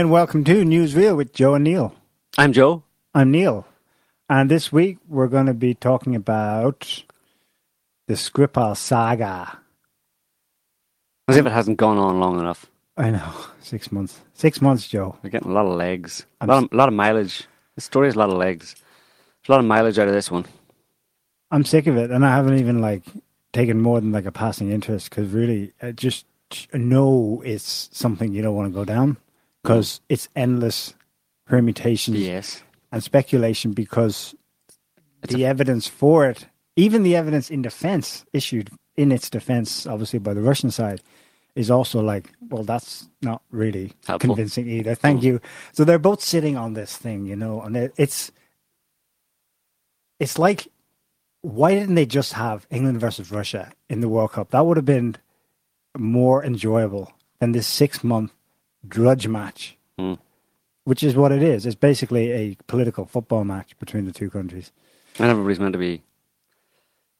And welcome to NewsReal with Joe and Neil. I'm Joe. I'm Neil. And this week we're going to be talking about the Skripal saga. As if it hasn't gone on long enough. I know, six months. Six months, Joe. We're getting a lot of legs. A lot of, a lot of mileage. The story has a lot of legs. There's a lot of mileage out of this one. I'm sick of it, and I haven't even like taken more than like a passing interest because really, I just know it's something you don't want to go down because it's endless permutations Yes. and speculation because It's the evidence for it, even the evidence in defense issued in its defense, obviously by the Russian side, is also like, well, that's not really Helpful. convincing either. Thank you. So they're both sitting on this thing, you know, and it's it's like, why didn't they just have England versus Russia in the World Cup? That would have been more enjoyable than this six month drudge match, Hmm. which is what it is. It's basically a political football match between the two countries. And everybody's meant to be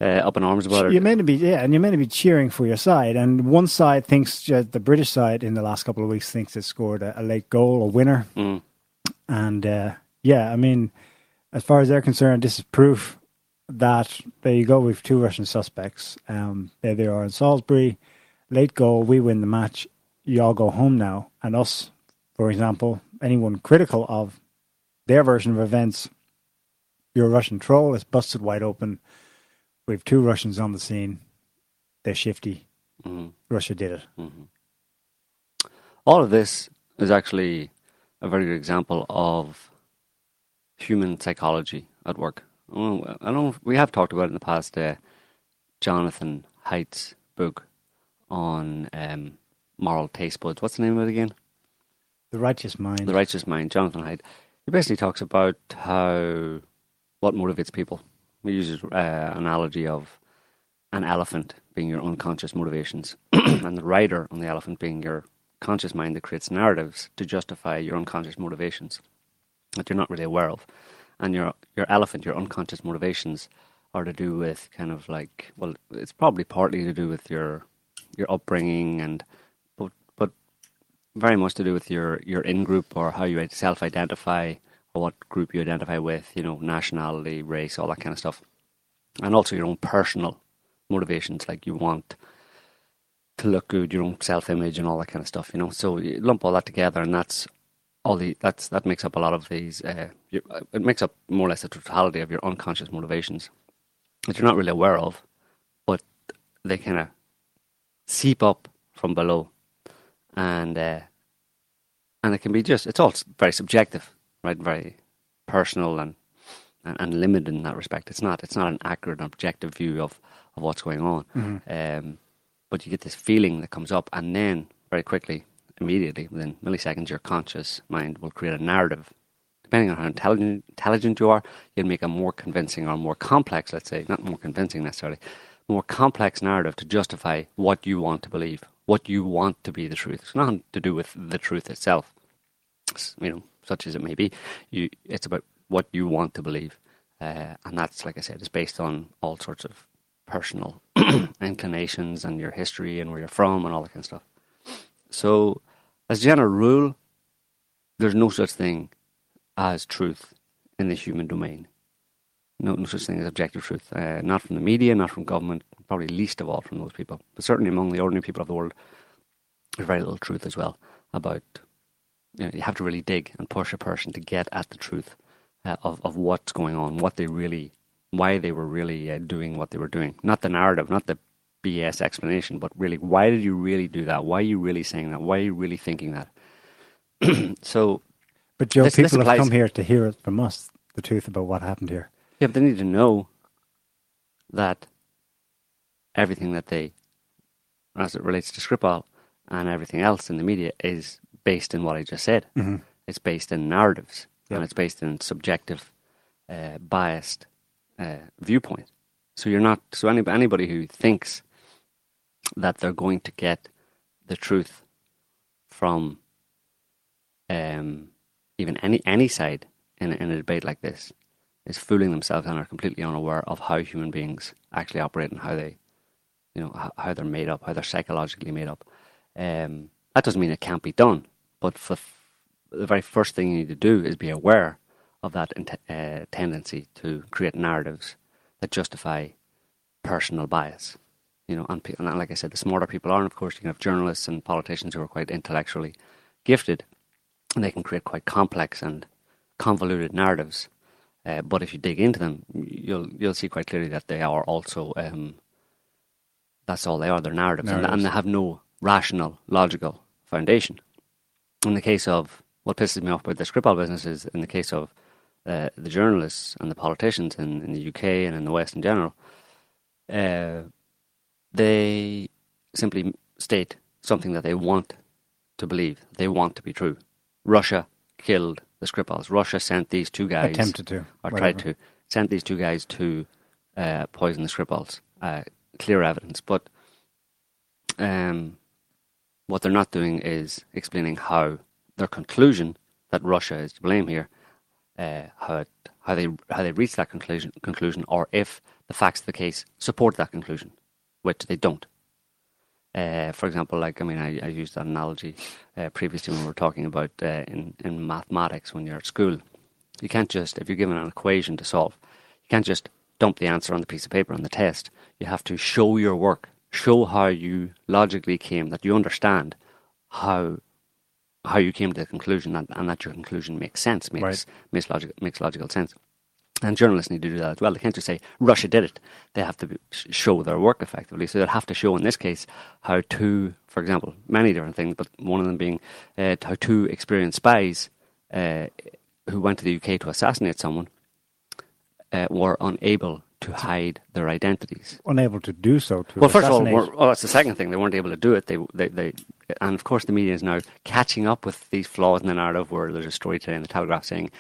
uh, up in arms about it. You're meant to be, yeah, and you're meant to be cheering for your side. And one side thinks, uh, the British side in the last couple of weeks thinks it scored a, a late goal, a winner. Mm. And uh, yeah, I mean, as far as they're concerned, this is proof that there you go. We've two Russian suspects. Um, there they are in Salisbury. Late goal, we win the match. You all go home now. And us, for example, anyone critical of their version of events, you're a Russian troll. It's busted wide open. We have two Russians on the scene. They're shifty. Mhm. Russia did it. All of this is actually a very good example of human psychology at work. I know we have talked about it in the past. Uh, Jonathan Haidt's book on um, moral taste buds. What's the name of it again? The righteous mind. The Righteous Mind, Jonathan Haidt. He basically talks about how what motivates people. He uses uh, analogy of an elephant being your unconscious motivations, and the rider on the elephant being your conscious mind that creates narratives to justify your unconscious motivations that you're not really aware of. And your your elephant, your unconscious motivations, are to do with kind of like well, it's probably partly to do with your your upbringing and very much to do with your your in group or how you self identify or what group you identify with, you know, nationality, race, all that kind of stuff. And also your own personal motivations, like you want to look good, your own self image and all that kind of stuff, you know. So you lump all that together and that's all the that's that makes up a lot of these uh, you, it makes up more or less the totality of your unconscious motivations that you're not really aware of, but they kind of seep up from below, and uh, and it can be just it's all very subjective, right? Very personal and, and and limited in that respect. It's not it's not an accurate, and objective view of of what's going on. Um, but you get this feeling that comes up, and then very quickly, immediately within milliseconds, your conscious mind will create a narrative. Depending on how intelligent intelligent you are, you'll make a more convincing or more complex, let's say, not more convincing necessarily, more complex narrative to justify what you want to believe, what you want to be the truth. It's nothing to do with the truth itself, you know, such as it may be. You, it's about what you want to believe, uh, and that's, like I said, is based on all sorts of personal inclinations and your history and where you're from and all that kind of stuff. So, as a general rule, there's no such thing as truth in the human domain. No, no such thing as objective truth. Uh, not from the media, not from government, probably least of all from those people. But certainly among the ordinary people of the world, there's very little truth as well about. You, know, you have to really dig and push a person to get at the truth uh, of of what's going on, what they really, why they were really uh, doing what they were doing. Not the narrative, not the BS explanation, but really, why did you really do that? Why are you really saying that? Why are you really thinking that? so But Joe, This- this people have come here to hear it from us, the truth about what happened here. Yeah, but they need to know that everything that they, as it relates to Skripal and everything else in the media, is based in what I just said. Mhm. It's based in narratives Yep. and it's based in subjective, uh, biased uh, viewpoint. So you're not. So any, anybody who thinks that they're going to get the truth from um, even any any side in in a debate like this is fooling themselves and are completely unaware of how human beings actually operate and how they, you know, how, they're made up, how they're psychologically made up. Um, that doesn't mean it can't be done, but for the very first thing you need to do is be aware of that uh, tendency to create narratives that justify personal bias. You know, and, and like I said, the smarter people are, and of course, you can have journalists and politicians who are quite intellectually gifted, and they can create quite complex and convoluted narratives. Uh, but if you dig into them, you'll you'll see quite clearly that they are also um, that's all they are. They're narratives, narratives. And, and, they have no rational, logical foundation. In the case of what pisses me off about the Skripal business is in the case of uh, the journalists and the politicians in, in, the UK and in the West in general, uh, they simply state something that they want to believe, they want to be true. Russia killed the Skripals. Russia sent these two guys. Attempted to. Or whatever. tried to. Sent these two guys to uh, poison the Skripals. Uh, clear evidence. But um, what they're not doing is explaining how their conclusion that Russia is to blame here, uh, how, it, how, they, how they reached that conclusion, conclusion, or if the facts of the case support that conclusion, which they don't. Uh, for example, like I mean, I, I used that analogy uh, previously when we were talking about uh, in in mathematics when you're at school. You can't just if you're given an equation to solve, you can't just dump the answer on the piece of paper on the test. You have to show your work, show how you logically came that you understand how how you came to the conclusion and, and that your conclusion makes sense, makes right. makes, logical, makes logical sense. And journalists need to do that as well. They can't just say Russia did it. They have to show their work effectively. So they'll have to show, in this case, how two, for example, many different things, but one of them being uh, how two experienced spies uh, who went to the UK to assassinate someone uh, were unable to hide their identities. Unable to do so. To well, first of all, well, that's the second thing. They weren't able to do it. They, they, they, and of course, the media is now catching up with these flaws in the narrative. Where there's a story today in the Telegraph saying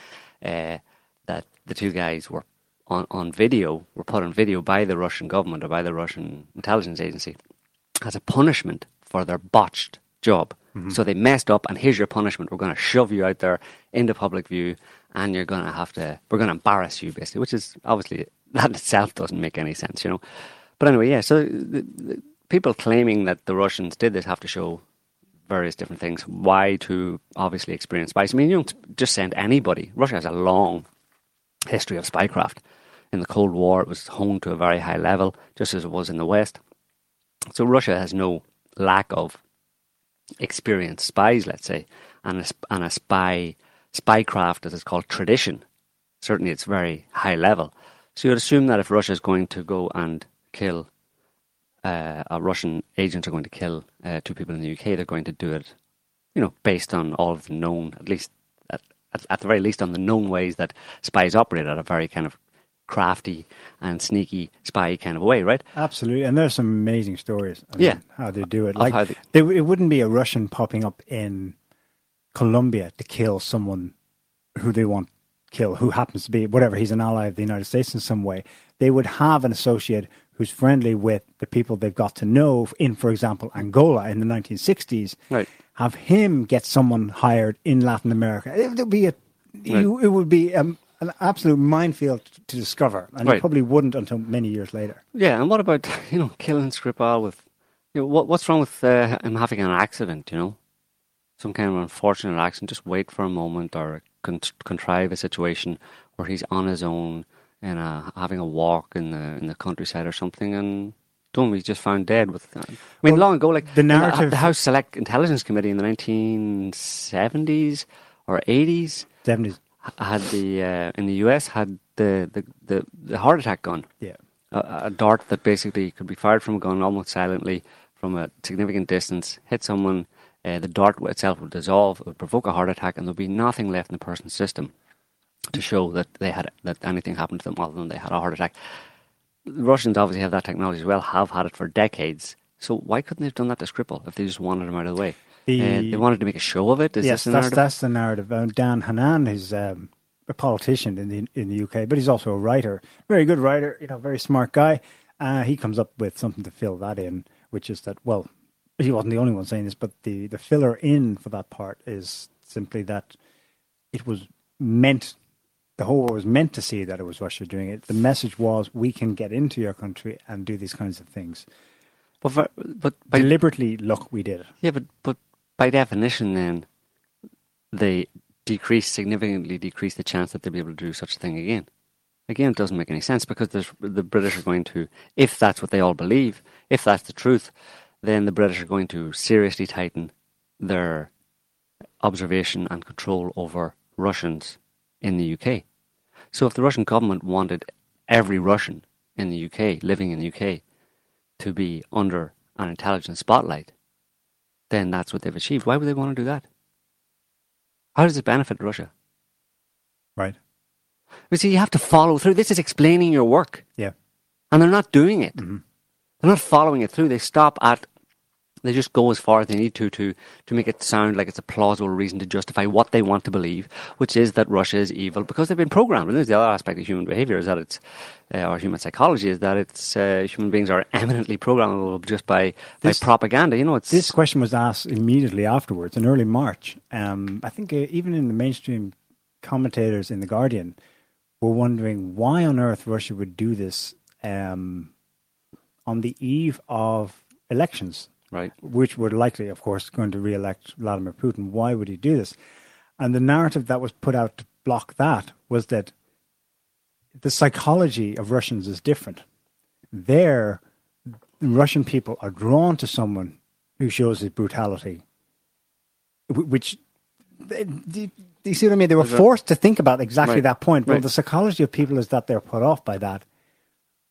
uh, that the two guys were on, on video, were put on video by the Russian government or by the Russian intelligence agency as a punishment for their botched job. Mm-hmm. So they messed up, and here's your punishment. We're going to shove you out there into public view, and you're going to have to, we're going to embarrass you, basically, which is obviously, that itself doesn't make any sense, you know. But anyway, yeah, so the, the people claiming that the Russians did this have to show various different things. Why to obviously experience spies? I mean, you don't just send anybody. Russia has a long history of spycraft. In the Cold War, it was honed to a very high level, just as it was in the West. So Russia has no lack of experienced spies, let's say, and a, and a spy spycraft, as it's called, tradition. Certainly, it's very high level. So you'd assume that if Russia is going to go and kill uh, a Russian agent are going to kill uh, two people in the UK, they're going to do it, you know, based on all of the known, at least at, at, the very least, on the known ways that spies operate at a very kind of crafty and sneaky spy kind of way, right? Absolutely, and there's some amazing stories. yeah, how they do it. Like they, they, it wouldn't be a Russian popping up in Colombia to kill someone who they want kill, who happens to be whatever he's an ally of the United States in some way. They would have an associate who's friendly with the people they've got to know in, for example, Angola in the 1960s. Right. Have him get someone hired in Latin America. It would be a, right. it would be um, an absolute minefield to discover, and right. it probably wouldn't until many years later. Yeah, and what about you know killing Skripal with you know, what what's wrong with uh, him having an accident? You know, some kind of unfortunate accident. Just wait for a moment or con- contrive a situation where he's on his own and uh, having a walk in the in the countryside or something, and don't we just found dead with. I mean, well, long ago, like the narrative, the, House Select Intelligence Committee in the nineteen seventies or eighties, seventies had the uh, in the US had the, the, the, the heart attack gun. Yeah, a, a, dart that basically could be fired from a gun almost silently from a significant distance, hit someone. Uh, the dart itself would dissolve, it would provoke a heart attack, and there'd be nothing left in the person's system to show that they had that anything happened to them other than they had a heart attack. The Russians obviously have that technology as well, have had it for decades. So why couldn't they have done that to Skripal if they just wanted him out of the way? The, uh, they wanted to make a show of it. Is yes, the that's, that's the narrative. Um, Dan Hannan is um, a politician in the in the UK, but he's also a writer, very good writer. You know, very smart guy. Uh, he comes up with something to fill that in, which is that well, he wasn't the only one saying this, but the the filler in for that part is simply that it was meant the whole world was meant to see that it was Russia doing it. The message was we can get into your country and do these kinds of things. But for, but by, deliberately, look, we did it. Yeah, but but by definition, then they decrease significantly decrease the chance that they'll be able to do such a thing again. Again, it doesn't make any sense because the British are going to, if that's what they all believe, if that's the truth, then the British are going to seriously tighten their observation and control over Russians in the UK. So if the Russian government wanted every Russian in the UK, living in the UK, to be under an intelligence spotlight, then that's what they've achieved. Why would they want to do that? How does it benefit Russia? Right. But see, you have to follow through. This is explaining your work. Yeah. And they're not doing it. Mm-hmm. They're not following it through. They stop at they just go as far as they need to to to make it sound like it's a plausible reason to justify what they want to believe, which is that Russia is evil because they've been programmed. And there's the other aspect of human behavior is that it's uh, or human psychology is that it's uh, human beings are eminently programmable just by this, by propaganda. You know, it's this question was asked immediately afterwards in early March. Um, I think uh, even in the mainstream commentators in the Guardian were wondering why on earth Russia would do this um, on the eve of elections right? Which were likely, of course, going to re-elect Vladimir Putin. Why would he do this? And the narrative that was put out to block that was that the psychology of Russians is different. There, Russian people are drawn to someone who shows his brutality, which do you see what I mean? They were forced to think about exactly right. that point. Well, right. the psychology of people is that they're put off by that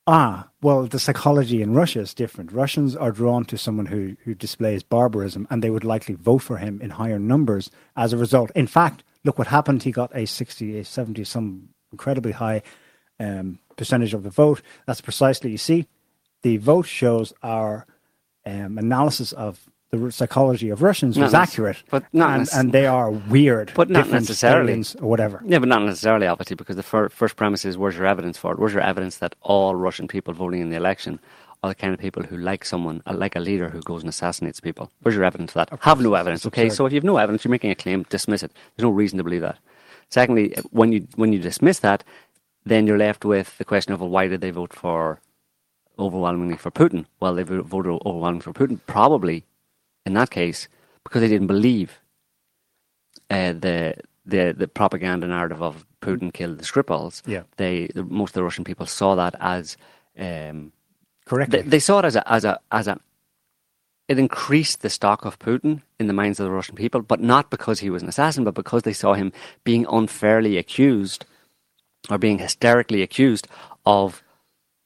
ah, well, the psychology in Russia is different. Russians are drawn to someone who, who displays barbarism and they would likely vote for him in higher numbers as a result. In fact, look what happened. He got a 60, a 70, some incredibly high um, percentage of the vote. That's precisely, you see, the vote shows our um, analysis of the psychology of Russians not was accurate, but not and, and, they are weird, but not necessarily or whatever. Yeah, but not necessarily, obviously, because the fir- first premise is where's your evidence for it? Where's your evidence that all Russian people voting in the election are the kind of people who like someone, uh, like a leader who goes and assassinates people? Where's your evidence for that? Have no evidence. Okay, so if you have no evidence, you're making a claim. Dismiss it. There's no reason to believe that. Secondly, when you when you dismiss that, then you're left with the question of well, why did they vote for overwhelmingly for Putin? Well, they voted overwhelmingly for Putin, probably in that case because they didn't believe uh, the the the propaganda narrative of Putin killed the Skripals. Yeah, they the, most of the Russian people saw that as um, correct. They, they, saw it as a as a as a it increased the stock of Putin in the minds of the Russian people, but not because he was an assassin, but because they saw him being unfairly accused or being hysterically accused of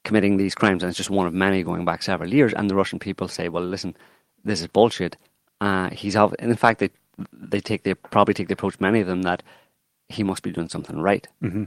committing these crimes. And it's just one of many going back several years. And the Russian people say, well, listen, this is bullshit. Uh, he's and in fact they they take they probably take the approach many of them that he must be doing something right. Mm-hmm.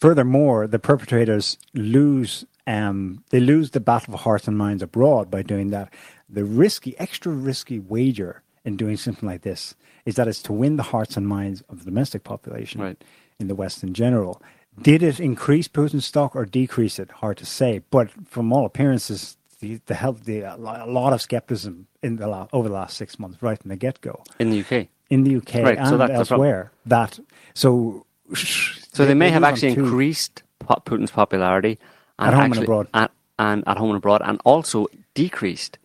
Furthermore, the perpetrators lose um, they lose the battle of hearts and minds abroad by doing that. The risky, extra risky wager in doing something like this is that it's to win the hearts and minds of the domestic population right. in the West in general. Did it increase Putin's stock or decrease it? Hard to say. But from all appearances, the the help the uh, a lot of skepticism in the last, over the last six months, right from the get go. In the UK. In the UK right, and so elsewhere, that so. So they, they may have actually increased Putin's popularity at home actually, and abroad, at, and at home and abroad, and also decreased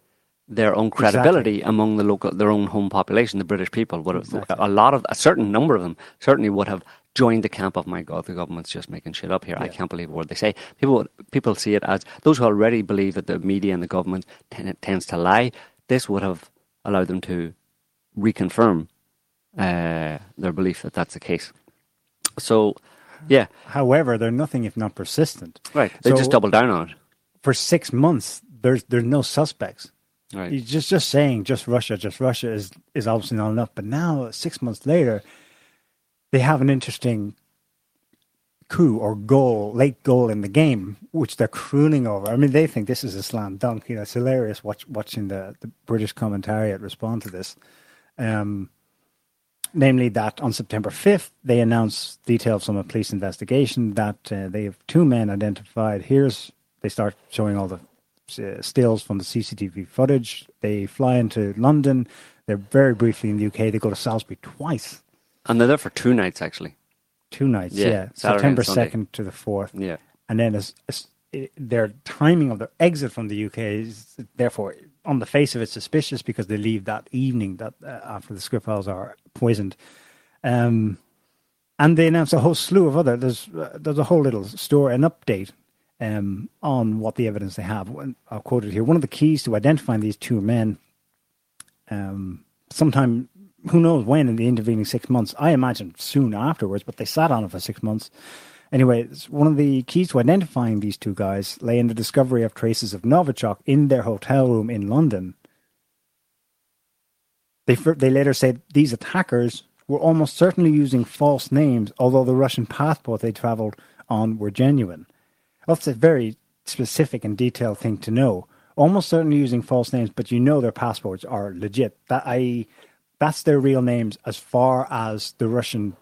their own credibility exactly. among the local, their own home population, the British people. Would have, exactly. a lot of a certain number of them certainly would have joined the camp of my God, the government's just making shit up here. Yeah. I can't believe what they say. People people see it as those who already believe that the media and the government t- tends to lie. This would have allowed them to reconfirm uh, their belief that that's the case. So, yeah. However, they're nothing if not persistent. Right. They so just double down on it. For six months, there's there's no suspects. Right. Just just saying just Russia, just Russia is is obviously not enough. But now, six months later they have an interesting coup or goal, late goal in the game, which they're crooning over. I mean, they think this is a slam dunk. You know, it's hilarious watch, watching the, the British commentariat respond to this. Um, namely, that on September 5th, they announced details from a police investigation that uh, they have two men identified. Here's, they start showing all the uh, stills from the CCTV footage. They fly into London. They're very briefly in the UK. They go to Salisbury twice and they're there for two nights, actually. Two nights, yeah. yeah. September 2nd to the 4th. Yeah. And then as, as it, their timing of their exit from the UK is therefore, on the face of it, suspicious because they leave that evening that uh, after the Skripals are poisoned. Um, and they announced a whole slew of other. There's uh, there's a whole little story, an update um, on what the evidence they have. I'll quote it here. One of the keys to identifying these two men, um, sometime who knows when in the intervening six months, I imagine soon afterwards, but they sat on it for six months. Anyway, one of the keys to identifying these two guys lay in the discovery of traces of Novichok in their hotel room in London. They, they later said these attackers were almost certainly using false names, although the Russian passport they travelled on were genuine. That's a very specific and detailed thing to know. Almost certainly using false names, but you know their passports are legit. That I, that's their real names as far as the Russian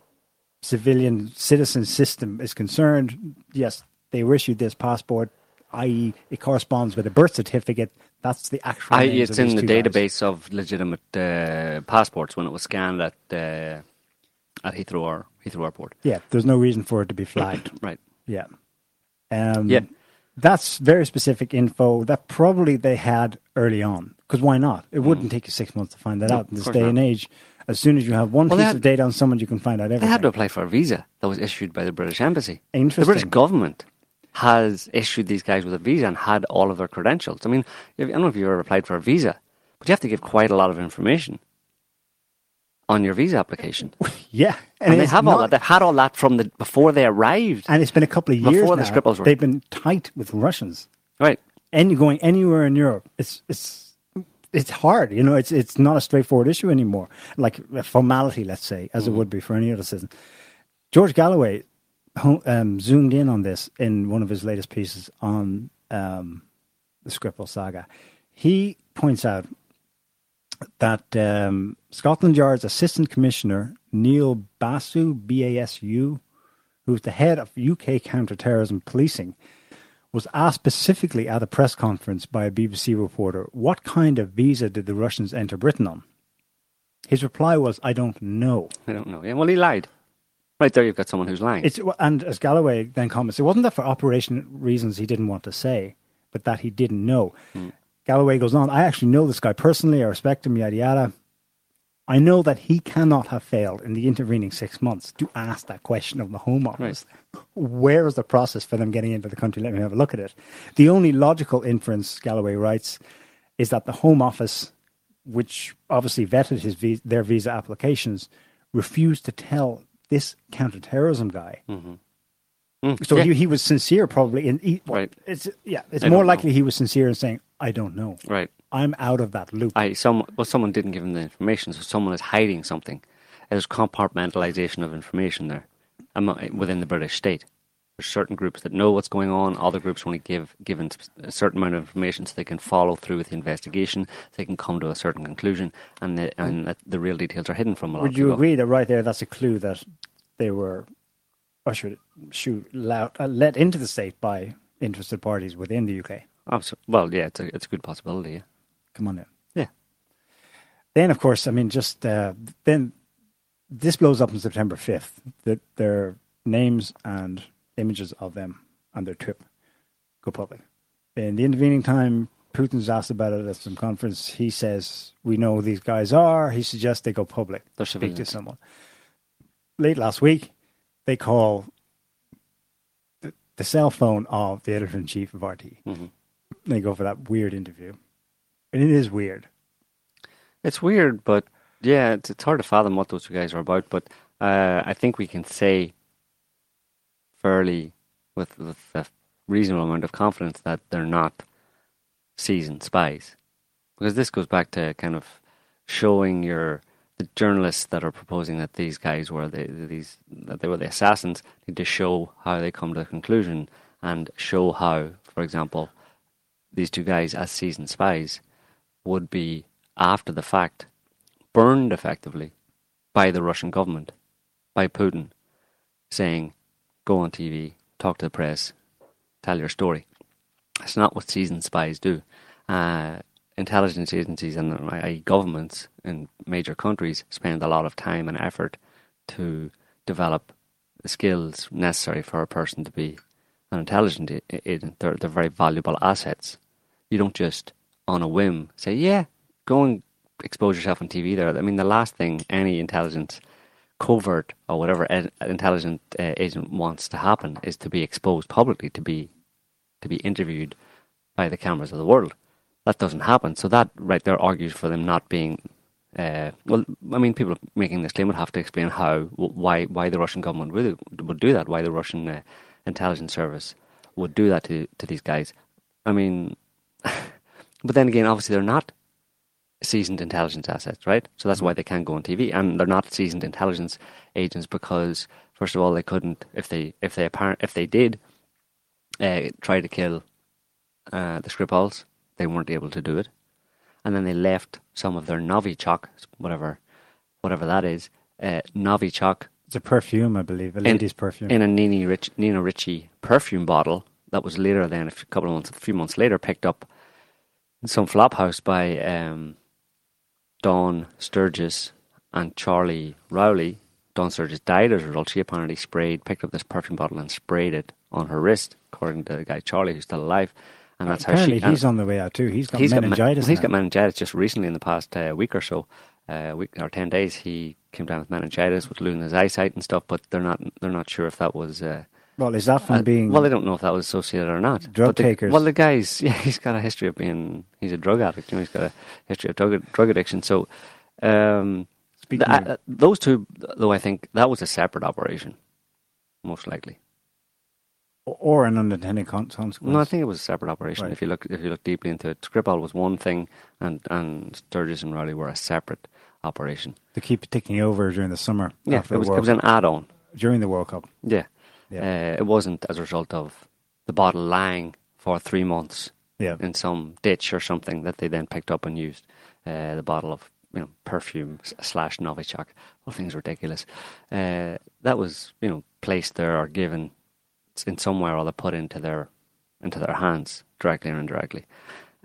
civilian citizen system is concerned. Yes, they were issued this passport, i.e., it corresponds with a birth certificate. That's the actual. I, it's in the two guys. database of legitimate uh, passports when it was scanned at uh, at Heathrow Heathrow Airport. Yeah, there's no reason for it to be flagged. Right. Yeah. Um, Yeah. That's very specific info that probably they had early on. Because why not? It hmm. wouldn't take you six months to find that No, out in this day not. and age. As soon as you have one Well, piece had- of data on someone, you can find out everything. They had to apply for a visa that was issued by the British Embassy. The British government has issued these guys with a visa and had all of their credentials. I mean, I don't know if you've ever applied for a visa, but you have to give quite a lot of information on your visa application. yeah. And, they it's have all that. They had all that from the before they arrived. And it's been a couple of years Before the now. Skripals were- They've been tight with Russians. Right. Any going anywhere in Europe, it's it's it's hard. You know, it's it's not a straightforward issue anymore. Like a formality, let's say, as it would be for any other citizen. George Galloway um, zoomed in on this in one of his latest pieces on um, the Skripal saga. He points out that um, Scotland Yard's Assistant Commissioner Neil Basu, B A S U, who's the head of UK counterterrorism policing, was asked specifically at a press conference by a BBC reporter what kind of visa did the Russians enter Britain on. His reply was, "I don't know." I don't know. Yeah, well, he lied. Right there, you've got someone who's lying. It's and as Galloway then comments, it wasn't that for operation reasons he didn't want to say, but that he didn't know. Galloway goes on, I actually know this guy personally, I respect him, yada yada. I know that he cannot have failed in the intervening six months to ask that question of the Home Office. Where is the process for them getting into the country? Let me have a look at it. The only logical inference, Galloway writes, is that the Home Office, which obviously vetted his vis- their visa applications, refused to tell this counterterrorism guy. Mm, So yeah, he, he was sincere, probably. In he, well, Right. It's yeah. It's I more don't know. likely he was sincere in saying, "I don't know. right. I'm out of that loop." I some well, someone didn't give him the information, so someone is hiding something. There's compartmentalization of information there within the British state. There's certain groups that know what's going on. Other groups only give given a certain amount of information so they can follow through with the investigation. They can come to a certain conclusion, and the, and the real details are hidden from a lot Would you people. agree that right there, that's a clue that they were ushered, shoot, uh, let into the state by interested parties within the UK? Abso- well, yeah, it's a it's a good possibility. Yeah. Come on in. Yeah. Then, of course, I mean, just uh, then this blows up on September 5th. That their names and images of them and their trip go public. In the intervening time, Putin's asked about it at some conference. He says, We know who these guys are. He suggests they go public, They're speak to someone. Late last week, they call the, the cell phone of the editor in chief of RT. Mhm. They go for that weird interview. And it is weird. It's weird, but yeah, it's, it's hard to fathom what those two guys are about. But uh, I think we can say fairly, with with a reasonable amount of confidence, that they're not seasoned spies, because this goes back to kind of showing your the journalists that are proposing that these guys were the these that they were the assassins need to show how they come to a conclusion and show how, for example, these two guys as seasoned spies would be after the fact burned effectively by the Russian government, by Putin, saying, "Go on TV, talk to the press, tell your story." That's not what seasoned spies do. Uh, intelligence agencies and uh, governments in major countries spend a lot of time and effort to develop the skills necessary for a person to be an intelligent. They're, they're very valuable assets. You don't just, on a whim, say, yeah, go and expose yourself on TV there. I mean, the last thing any intelligence covert or whatever intelligent uh, agent wants to happen is to be exposed publicly, to be to be interviewed by the cameras of the world. That doesn't happen. So that right there argues for them not being. Uh, well, I mean, people making this claim would have to explain how, why, why the Russian government would would do that, why the Russian uh, intelligence service would do that to to these guys. I mean, but then again, obviously they're not seasoned intelligence assets, right? So that's why they can't go on TV, and they're not seasoned intelligence agents because, first of all, they couldn't if they if they apparent if they did uh, try to kill uh, the Skripals, they weren't able to do it, and then they left some of their Novichok, whatever, whatever that is, uh, Novichok. It's a perfume, I believe, a lady's in, perfume. in a Nina, Rich, Nina Ricci perfume bottle that was later then a couple of months, a few months later, picked up in some flop house by um, Dawn Sturgess and Charlie Rowley. Dawn Sturgess died as a result. She apparently sprayed, picked up this perfume bottle and sprayed it on her wrist, according to the guy Charlie, who's still alive. And that's Apparently, how she. he's on the way out too. He's got he's got, meningitis. ma- he's now. got meningitis just recently in the past uh, week or so, uh, week or ten days. He came down with meningitis, with losing his eyesight and stuff. But they're not they're not sure if that was. Uh, well, is that from uh, being? well, they don't know if that was associated or not. Drug the, takers. Well, the guy's yeah, he's got a history of being he's a drug addict. You know, he's got a history of drug drug addiction. So, um, Speaking the- of- uh, those two, though, I think that was a separate operation, most likely. Or an unintended consequence. No, I think it was a separate operation. Right. If you look, if you look deeply into it, Skripal was one thing, and and Sturgess and Rowley were a separate operation. to keep it ticking over during the summer. Yeah, it was it was an add-on. during the World Cup. Yeah, Yeah. Uh, it wasn't as a result of the bottle lying for three months Yeah, in some ditch or something that they then picked up and used. Uh, the bottle of you know perfume slash Novichok. Whole thing's ridiculous. Uh, that was you know placed there or given s- in somewhere or other put into their into their hands directly or indirectly,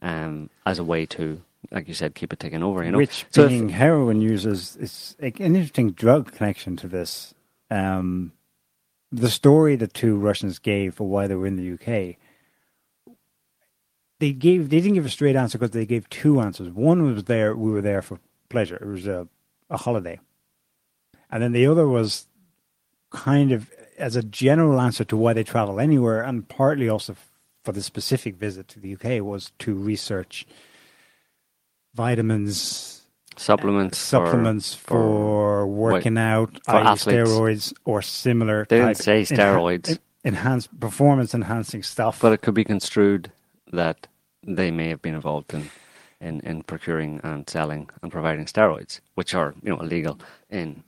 um, as a way to, like you said, keep it ticking over. You know, which So if- heroin users is an interesting drug connection to this. Um, the story the two Russians gave for why they were in the UK. They gave they didn't give a straight answer because they gave two answers. One was there we were there for pleasure. It was a, a holiday. And then the other was kind of as a general answer to why they travel anywhere and partly also f- for the specific visit to the UK was to research vitamins, supplements, for- supplements for, working out, for steroids or similar. They didn't say steroids. en- enhanced performance enhancing stuff. but it could be construed that they may have been involved in, in, in procuring and selling and providing steroids, which are you know illegal in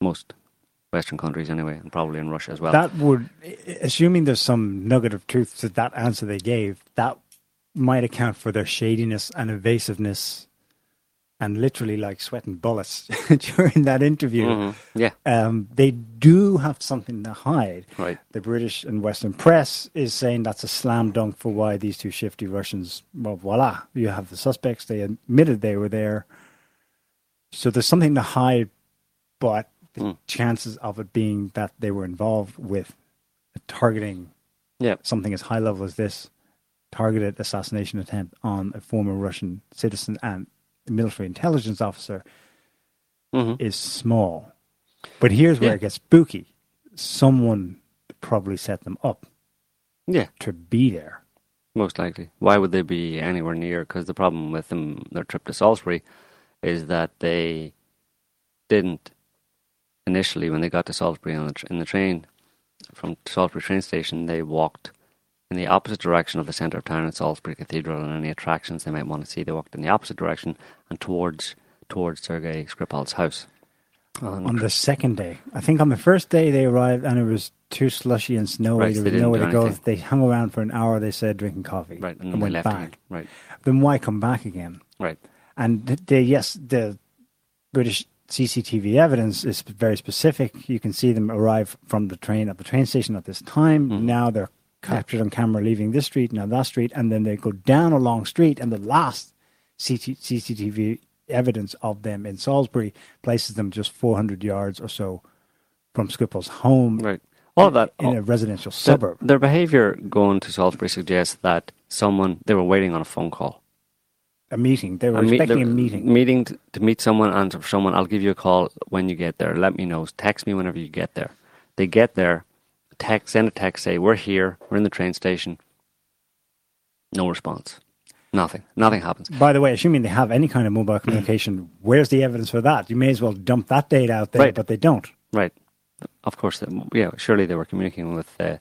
most Western countries anyway, and probably in Russia as well. that would, assuming there's some nugget of truth to that answer they gave, that might account for their shadiness and evasiveness, and literally like sweating bullets during that interview. Mhm. Yeah, Um, they do have something to hide. right. The British and Western press is saying that's a slam dunk for why these two shifty Russians. Well, voila, you have the suspects. They admitted they were there. So there's something to hide, but the Mm. chances of it being that they were involved with targeting Yeah, something as high level as this targeted assassination attempt on a former Russian citizen and military intelligence officer hmm is small. But here's where Yeah. it gets spooky. Someone probably set them up yeah, to be there. most likely. Why would they be anywhere near? Because the problem with them, their trip to Salisbury, is that they didn't initially when they got to Salisbury on the tr- in the train from Salisbury train station. They walked in the opposite direction of the centre of town at Salisbury Cathedral and any attractions they might want to see. They walked in the opposite direction and towards towards Sergei Skripal's house. And On the second day, I think on the first day they arrived and it was too slushy and snowy. Right, there they was nowhere to go. anything. They hung around for an hour. They said drinking coffee right, and, and, then they went left back. again. Right, Then why come back again? right. And th- they, yes, the British CCTV evidence is very specific. You can see them arrive from the train at the train station at this time. Mhm. Now they're captured on camera leaving this street, now that street, and then they go down a long street. And the last CT, CCTV evidence of them in Salisbury places them just 400 yards or so from Skripal's home Right. All of that. in a residential their, suburb. their behaviour going to Salisbury suggests that someone they were waiting on a phone call. A meeting. They were A expecting a meeting. Meeting to, to meet someone and someone. I'll give you a call when you get there. Let me know. Text me whenever you get there. They get there. Text. Send a text. Say we're here. We're in the train station. No response. Nothing. Nothing happens. By the way, assuming they have any kind of mobile communication, where's the evidence for that? You may as well dump that data out there, Right. but they don't. Right. Of course. they- Yeah. Surely they were communicating with. Uh,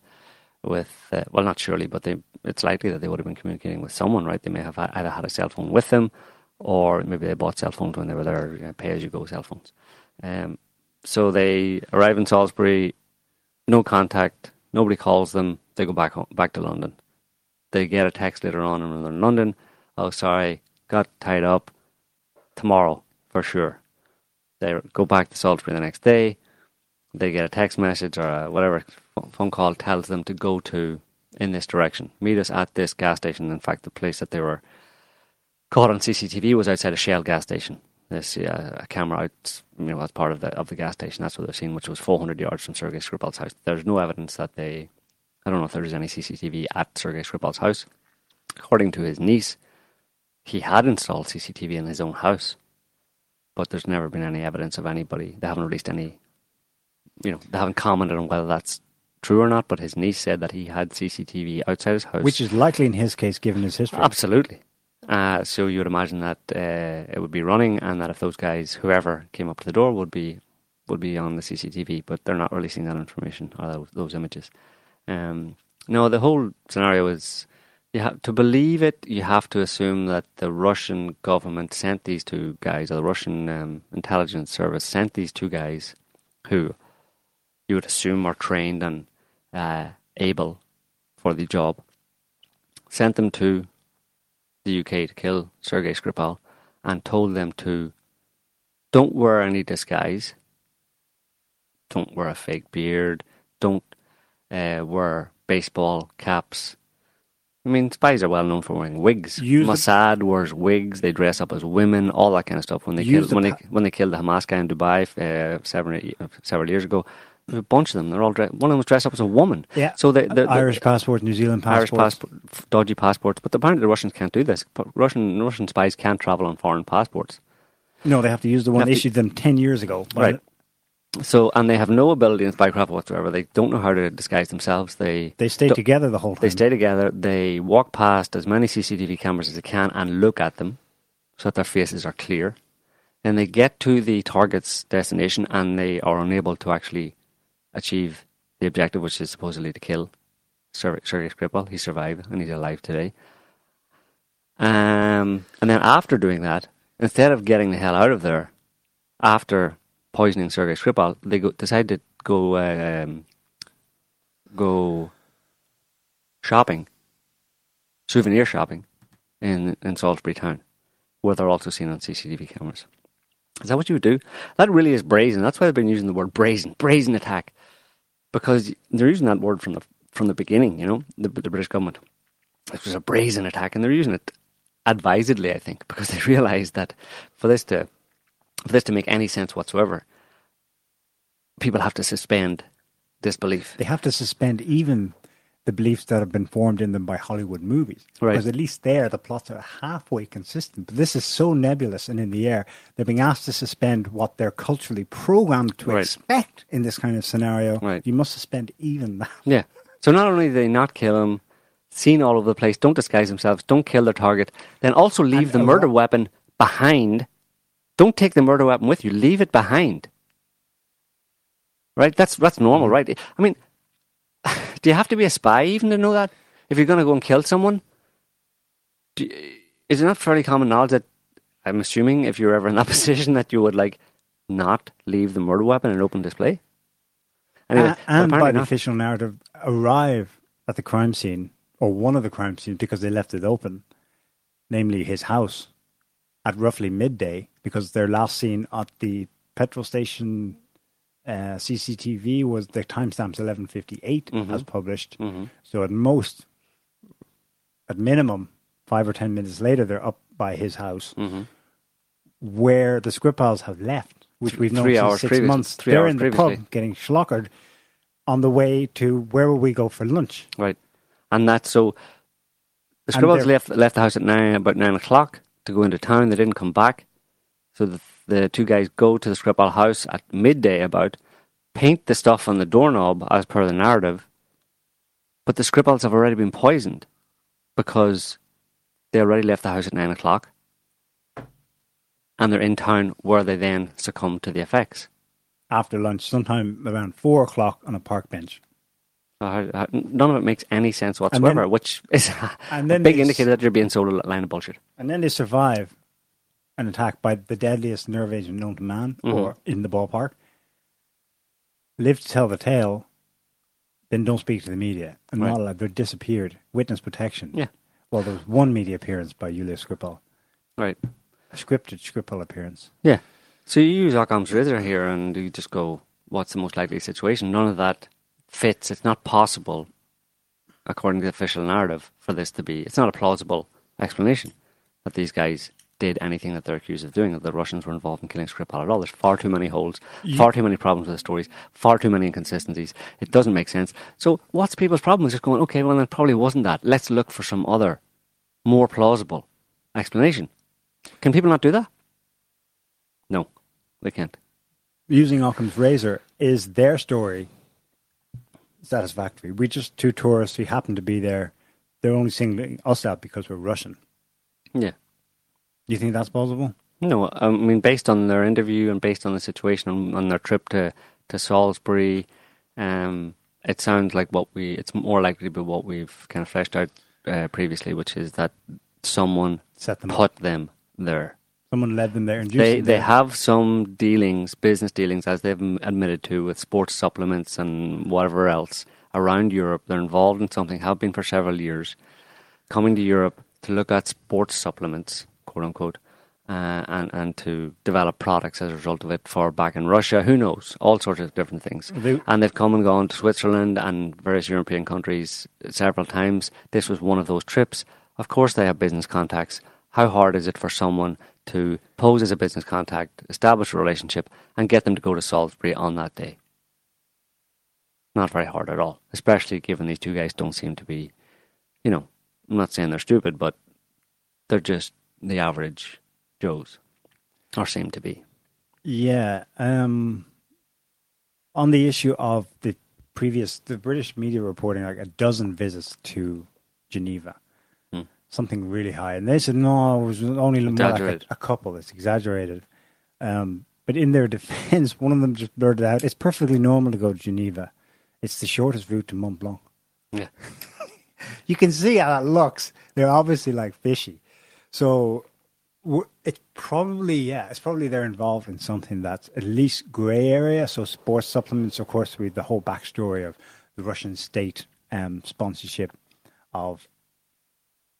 with uh, well, not surely, but they. It's likely that they would have been communicating with someone, right? They may have ha- either had a cell phone with them, or maybe they bought cell phones when they were there, you know, pay-as-you-go cell phones. Um, so they arrive in Salisbury, no contact, nobody calls them. They go back home, back to London. They get a text later on when they're in London. Oh, sorry, got tied up. Tomorrow for sure. They go back to Salisbury the next day. They get a text message or a whatever phone call tells them to go to in this direction. Meet us at this gas station. In fact, the place that they were caught on CCTV was outside a Shell gas station. This uh, a camera out, you know, as part of the of the gas station. That's what they're seen, which was 400 yards from Sergei Skripal's house. There's no evidence that they. I don't know if there was any CCTV at Sergei Skripal's house. According to his niece, he had installed CCTV in his own house, but there's never been any evidence of anybody. They haven't released any. You know, they haven't commented on whether that's true or not. But his niece said that he had CCTV outside his house, Which is likely in his case, given his history. Absolutely. Uh, so you would imagine that uh, it would be running, and that if those guys, whoever came up to the door, would be would be on the CCTV, but they're not releasing that information or those, those images. Um, no, the whole scenario is you have to believe it. You have to assume that the Russian government sent these two guys, or the Russian um, intelligence service sent these two guys, who you would assume are trained and uh, able for the job, sent them to the UK to kill Sergei Skripal and told them to don't wear any disguise, don't wear a fake beard, don't uh, wear baseball caps. I mean, spies are well known for wearing wigs. Use the- Mossad wears wigs. They dress up as women. All that kind of stuff. When they killed the when they when they killed the Hamas guy in Dubai uh, several several years ago, a bunch of them. They're all dressed. One of them was dressed up as a woman. Yeah. So they, they, Irish passport, New Zealand passports. Irish passport. passport, dodgy passports. But apparently the Russians can't do this. Russian Russian spies can't travel on foreign passports. No, they have to use the one Have to- issued them 10 years ago. Right. the- So and they have no ability in spycraft whatsoever. They don't know how to disguise themselves. They They stay together the whole time. they stay together. They walk past as many CCTV cameras as they can and look at them, so that their faces are clear. Then they get to the target's destination and they are unable to actually achieve the objective, which is supposedly to kill Ser- Sergei Skripal. He survived and he's alive today. Um, and then after doing that, instead of getting the hell out of there, after poisoning Sergei Skripal, they go, decide to go um, go shopping, souvenir shopping, in in Salisbury town, where they're also seen on CCTV cameras. Is that what you would do? That really is brazen. That's why I've been using the word brazen, brazen attack, because they're using that word from the from the beginning. You know, the, the British government. It was a brazen attack, and they're using it advisedly, I think, because they realise that for this to for this to make any sense whatsoever, people have to suspend disbelief. They have to suspend even the beliefs that have been formed in them by Hollywood movies. Right. Because at least there, the plots are halfway consistent. But this is so nebulous and in the air. They're being asked to suspend what they're culturally programmed to Right. expect in this kind of scenario. Right. You must suspend even that. Yeah. So not only do they not kill him, seen all over the place, don't disguise themselves, don't kill their target, then also leave And the murder wa- weapon behind. Don't take the murder weapon with you. Leave it behind. Right? That's that's normal, Mm-hmm. right? I mean, do you have to be a spy even to know that? If you're going to go and kill someone, do you- is it not fairly common knowledge that I'm assuming if you're ever in that position that you would like not leave the murder weapon in open display? Anyway, but and by the official narrative, arrive at the crime scene, or one of the crime scenes, because they left it open, namely his house, at roughly midday, because their last scene at the petrol station uh, CCTV was the timestamp's 11.58 Mhm. as published. hmm So at most, at minimum, five or ten minutes later, they're up by his house, hmm where the Skripals have left, which we've known since six previous- months. three they're in the previously. pub getting schlockered on the way to where will we go for lunch? Right, and that's so. The Skripals left left the house at nine about nine o'clock to go into town. They didn't come back. So the, the two guys go to the Skripal house at midday about, paint the stuff on the doorknob as per the narrative, but the Skripals have already been poisoned because they already left the house at nine o'clock and they're in town where they then succumb to the effects. After lunch, sometime around four o'clock on a park bench. Uh, none of it makes any sense whatsoever, then- which is and a then big indicator that you're being sold a line of bullshit. And then they survive an attack by the deadliest nerve agent known to man Mhm. or in the ballpark. Live to tell the tale, then don't speak to the media. And Right. not allowed, they're disappeared. Witness protection. Yeah. Well, there was one media appearance by Yulia Skripal, Right. a scripted Skripal appearance. Yeah. So you use Occam's razor here and you just go, what's the most likely situation? None of that fits. It's not possible, according to the official narrative, for this to be. It's not a plausible explanation that these guys did anything that they're accused of doing, that the Russians were involved in killing Skripal at all. There's far too many holes, far too many problems with the stories, far too many inconsistencies. It doesn't make sense. So what's people's problem? Is just going, okay, well, it probably wasn't that. Let's look for some other, more plausible explanation. Can people not do that? No, they can't. Using Occam's razor is their story satisfactory. We're just two tourists who happen to be there. They're only singling us out because we're Russian. Yeah. Do you think that's possible? No, I mean, based on their interview and based on the situation on, on their trip to, to Salisbury, um, it sounds like what we, it's more likely to be what we've kind of fleshed out uh, previously, which is that someone Set them up. put them there. Someone led them there. They, them they have some dealings, business dealings, as they've admitted to, with sports supplements and whatever else around Europe. They're involved in something, have been for several years, coming to Europe to look at sports supplements, quote unquote, uh, and, and to develop products as a result of it for back in Russia. Who knows? All sorts of different things. They- And they've come and gone to Switzerland and various European countries several times. This was one of those trips. Of course, they have business contacts. How hard is it for someone to pose as a business contact, establish a relationship, and get them to go to Salisbury on that day? Not very hard at all, especially given these two guys don't seem to be, you know, I'm not saying they're stupid, but they're just the average Joes, or seem to be. Yeah. Um, on the issue of the previous, the British media reporting like a dozen visits to Geneva, Hmm. something really high, and they said no, it was only like a, a couple. It's exaggerated. Um, but in their defense, one of them just blurted out, "It's perfectly normal to go to Geneva. It's the shortest route to Mont Blanc." Yeah. you can see how that looks. They're obviously like fishy. So it's probably yeah, it's probably they're involved in something that's at least grey area. So sports supplements, of course, with the whole backstory of the Russian state um, sponsorship of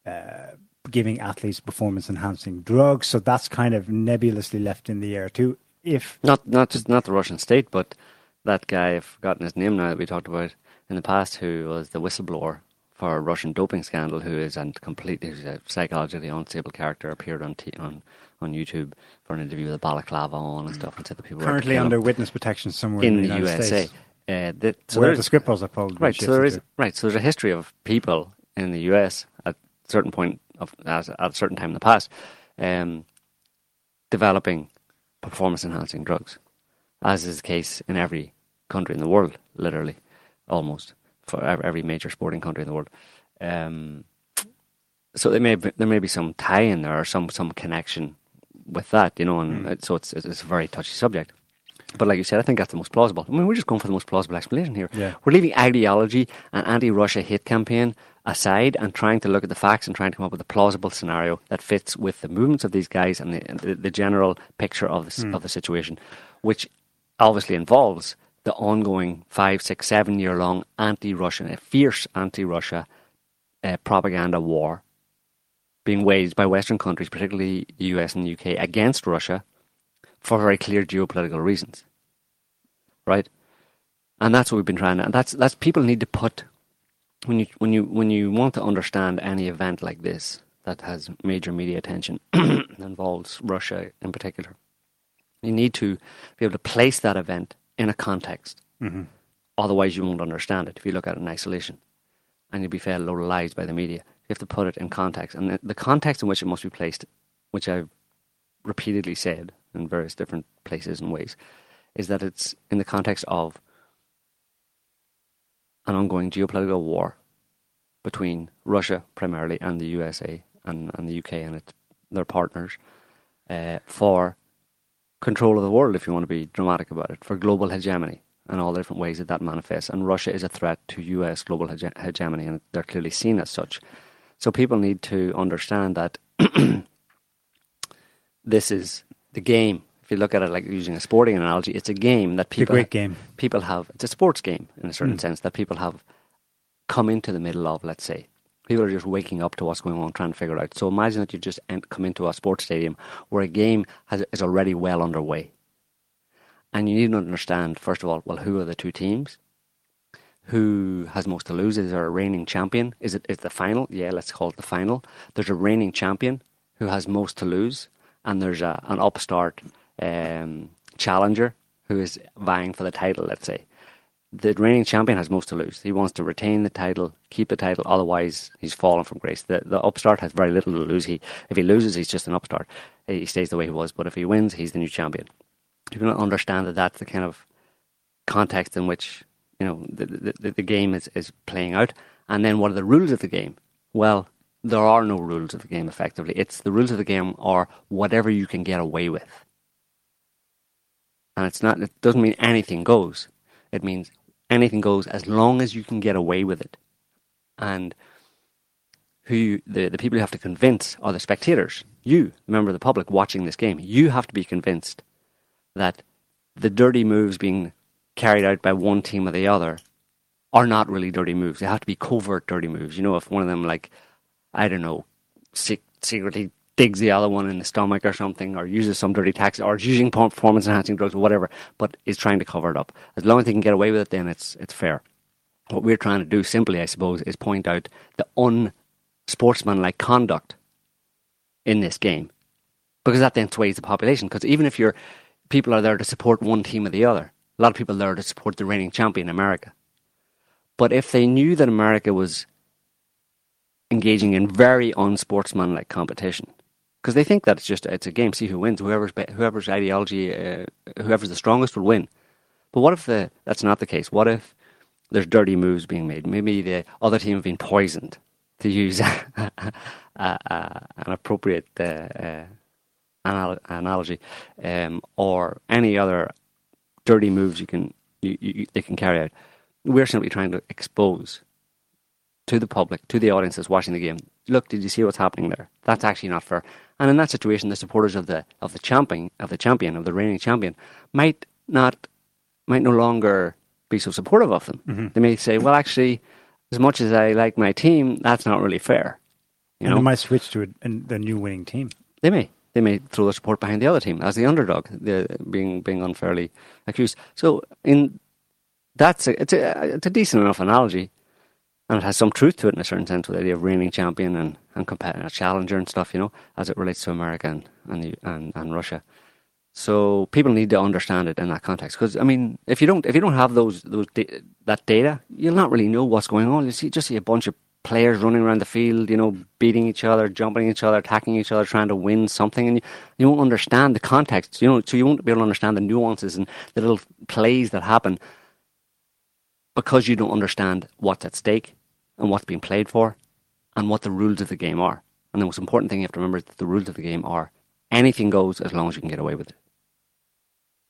uh, giving athletes performance enhancing drugs. So that's kind of nebulously left in the air too. If Not not just not the Russian state, but that guy I've forgotten his name now that we talked about in the past, who was the whistleblower for a Russian doping scandal, who is a completely who's a psychologically unstable character, appeared on t- on on YouTube for an interview with a balaclava on and stuff, and said that people currently under witness protection somewhere in in, the, United USA. States, Uh, that, so where there's- the Skripals are probably Right. So there is right. So there's a history of people in the U.S. at a certain point of at, at a certain time in the past, um, developing performance enhancing drugs, as is the case in every country in the world, literally, almost for every major sporting country in the world. Um, so there may be, there may be some tie in there or some some connection with that, you know, and it- so it's it's a very touchy subject. But like you said, I think that's the most plausible. I mean, we're just going for the most plausible explanation here. Yeah. We're leaving ideology and anti-Russia hate campaign aside and trying to look at the facts and trying to come up with a plausible scenario that fits with the movements of these guys and the, the, the general picture of the, s of the situation, which obviously involves the ongoing five, six, seven year long anti-Russian, a fierce anti-Russia uh, propaganda war being waged by Western countries, particularly the US and the UK, against Russia for very clear geopolitical reasons. Right? And that's what we've been trying to and that's that's people need to put when you when you when you want to understand any event like this that has major media attention involves Russia in particular, you need to be able to place that event in a context. Mhm. Otherwise you won't understand it if you look at it in isolation. And you'll be fed a load of lies by the media. You have to put it in context. And the, the context in which it must be placed which I've repeatedly said in various different places and ways, is that it's in the context of an ongoing geopolitical war between Russia primarily and the USA and, and the UK and its, their partners uh, for control of the world, if you want to be dramatic about it, for global hegemony and all the different ways that that manifests. And Russia is a threat to US global hege- hegemony, and they're clearly seen as such. So people need to understand that this is the game. If you look at it like using a sporting analogy, it's a game that It's a people great game. people have. It's a sports game in a certain Mm. sense that people have come into the middle of. Let's say people are just waking up to what's going on, trying to figure it out. So imagine that you just come into a sports stadium where a game has, is already well underway, and you need to understand first of all, well, who are the two teams? Who has most to lose? Is there a reigning champion? Is it is the final? Yeah, let's call it the final. There's a reigning champion who has most to lose, and there's a, an upstart um, challenger who is vying for the title. Let's say the reigning champion has most to lose. He wants to retain the title, keep the title. Otherwise, he's fallen from grace. The the upstart has very little to lose. He if he loses, he's just an upstart. He stays the way he was. But if he wins, he's the new champion. You can understand that that's the kind of context in which you know the, the, the game is, is playing out. And then what are the rules of the game? Well, there are no rules of the game. Effectively, it's the rules of the game are whatever you can get away with. And it's not. It doesn't mean anything goes. It means anything goes as long as you can get away with it. And who you, the the people you have to convince are the spectators. You, the member of the public watching this game, you have to be convinced that the dirty moves being carried out by one team or the other are not really dirty moves. They have to be covert dirty moves. You know, if one of them, like, I don't know, secretly digs the other one in the stomach or something, or uses some dirty tactic, or is using performance enhancing drugs or whatever, but is trying to cover it up. As long as they can get away with it, then it's it's fair. What we're trying to do, simply, I suppose, is point out the unsportsmanlike conduct in this game, because that then sways the population. Because even if you're people are there to support one team or the other, a lot of people are there to support the reigning champion, America. But if they knew that America was engaging in very unsportsmanlike competition, because they think that it's just it's a game, see who wins, whoever's whoever's ideology, uh, whoever's the strongest will win. But what if the, that's not the case? What if there's dirty moves being made? Maybe the other team have been poisoned, to use a, a, a, an appropriate uh, uh, anal- analogy, um, or any other dirty moves you can you, you, they can carry out. We're simply trying to expose to the public, to the audience that's watching the game. Look, did you see what's happening there? That's actually not fair. And in that situation, the supporters of the of the champion of the champion of the reigning champion might not might no longer be so supportive of them. Mm-hmm. They may say, "Well, actually, as much as I like my team, that's not really fair." You and know, they might switch to a, the new winning team. they may. They may throw their support behind the other team as the underdog, the, being being unfairly accused. So, in that's a, it's a it's a decent enough analogy, and it has some truth to it in a certain sense with the idea of reigning champion and and competitor, challenger and stuff. You know, as it relates to America and and, and, and Russia. So people need to understand it in that context. Because I mean, if you don't if you don't have those those da- that data, you'll not really know what's going on. You see just see a bunch of players running around the field, you know, beating each other, jumping each other, attacking each other, trying to win something, and you, you won't understand the context. You know, so you won't be able to understand the nuances and the little plays that happen because you don't understand what's at stake and what's being played for and what the rules of the game are. And the most important thing you have to remember is that the rules of the game are anything goes as long as you can get away with it.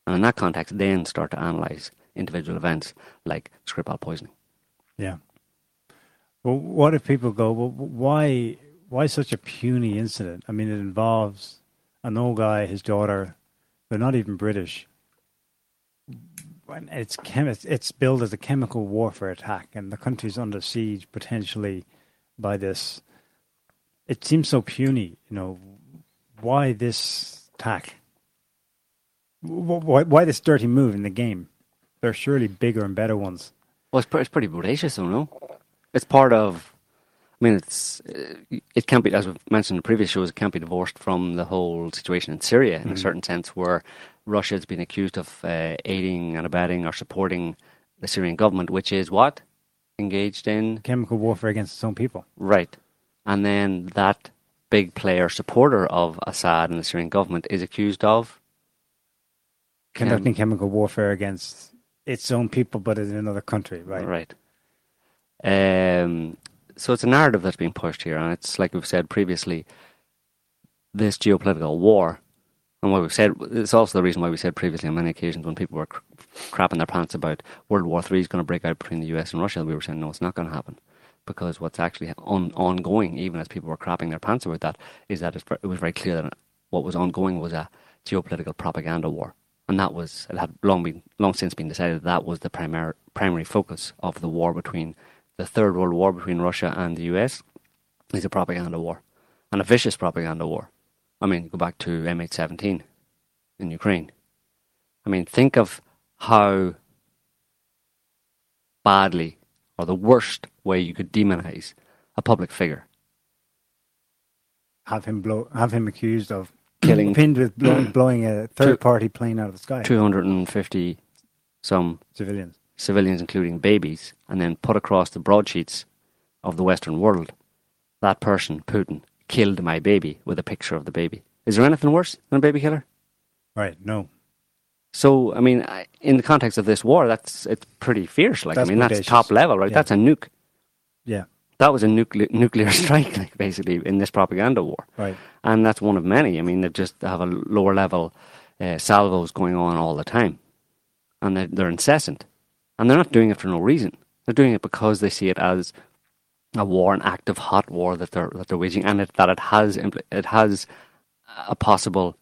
And in that context, then start to analyze individual events like Skripal poisoning. Yeah. Well, what if people go, well, why, why such a puny incident? I mean, it involves an old guy, his daughter. They're not even British. It's chem- it's- billed as a chemical warfare attack, and the country's under siege potentially by this. It seems so puny, you know. Why this attack? Why, why this dirty move in the game? There are surely bigger and better ones. Well, it's, pre- it's pretty bodacious, though, no? It's part of. I mean, it's uh, it can't be as we've mentioned in previous shows. It can't be divorced from the whole situation in Syria in a certain sense, where Russia has been accused of uh, aiding and abetting or supporting the Syrian government, which is what engaged in Chemical warfare against its own people. right, and then that big player supporter of Assad and the Syrian government, is accused of conducting chemical warfare against its own people, but in another country, right? Right. Um, so it's a narrative that's being pushed here, and it's like we've said previously, this geopolitical war, and what we've said, it's also the reason why we said previously on many occasions when people were cr- crapping their pants about World War Three is going to break out between the US and Russia, we were saying no, it's not going to happen. Because what's actually on, ongoing, even as people were crapping their pants about that, is that it was very clear that what was ongoing was a geopolitical propaganda war and that was it had long been long since been decided that, that was the primary primary focus of the war between the Third World War between Russia and the US is a propaganda war, and a vicious propaganda war. I mean, go back to MH17 in Ukraine. I mean, think of how badly or the worst way you could demonize a public figure. Have him blow, have him accused of killing pinned with blow, blowing a third party plane out of the sky. 250 some civilians, civilians including babies, and then put across the broadsheets of the Western world. That person, Putin, killed my baby with a picture of the baby. Is there anything worse than a baby killer? Right. No. So, I mean, in the context of this war, that's it's pretty fierce. Like, that's I mean, that's top level, right? Yeah. That's a nuke. Yeah that was a nuclear nuclear strike, like basically in this propaganda war. Right. And that's one of many. I mean, they just have a lower level uh, salvos going on all the time, and they're, they're incessant, and they're not doing it for no reason. They're doing it because they see it as a war, an active hot war that they're that they're waging, and it, that it has it has a possible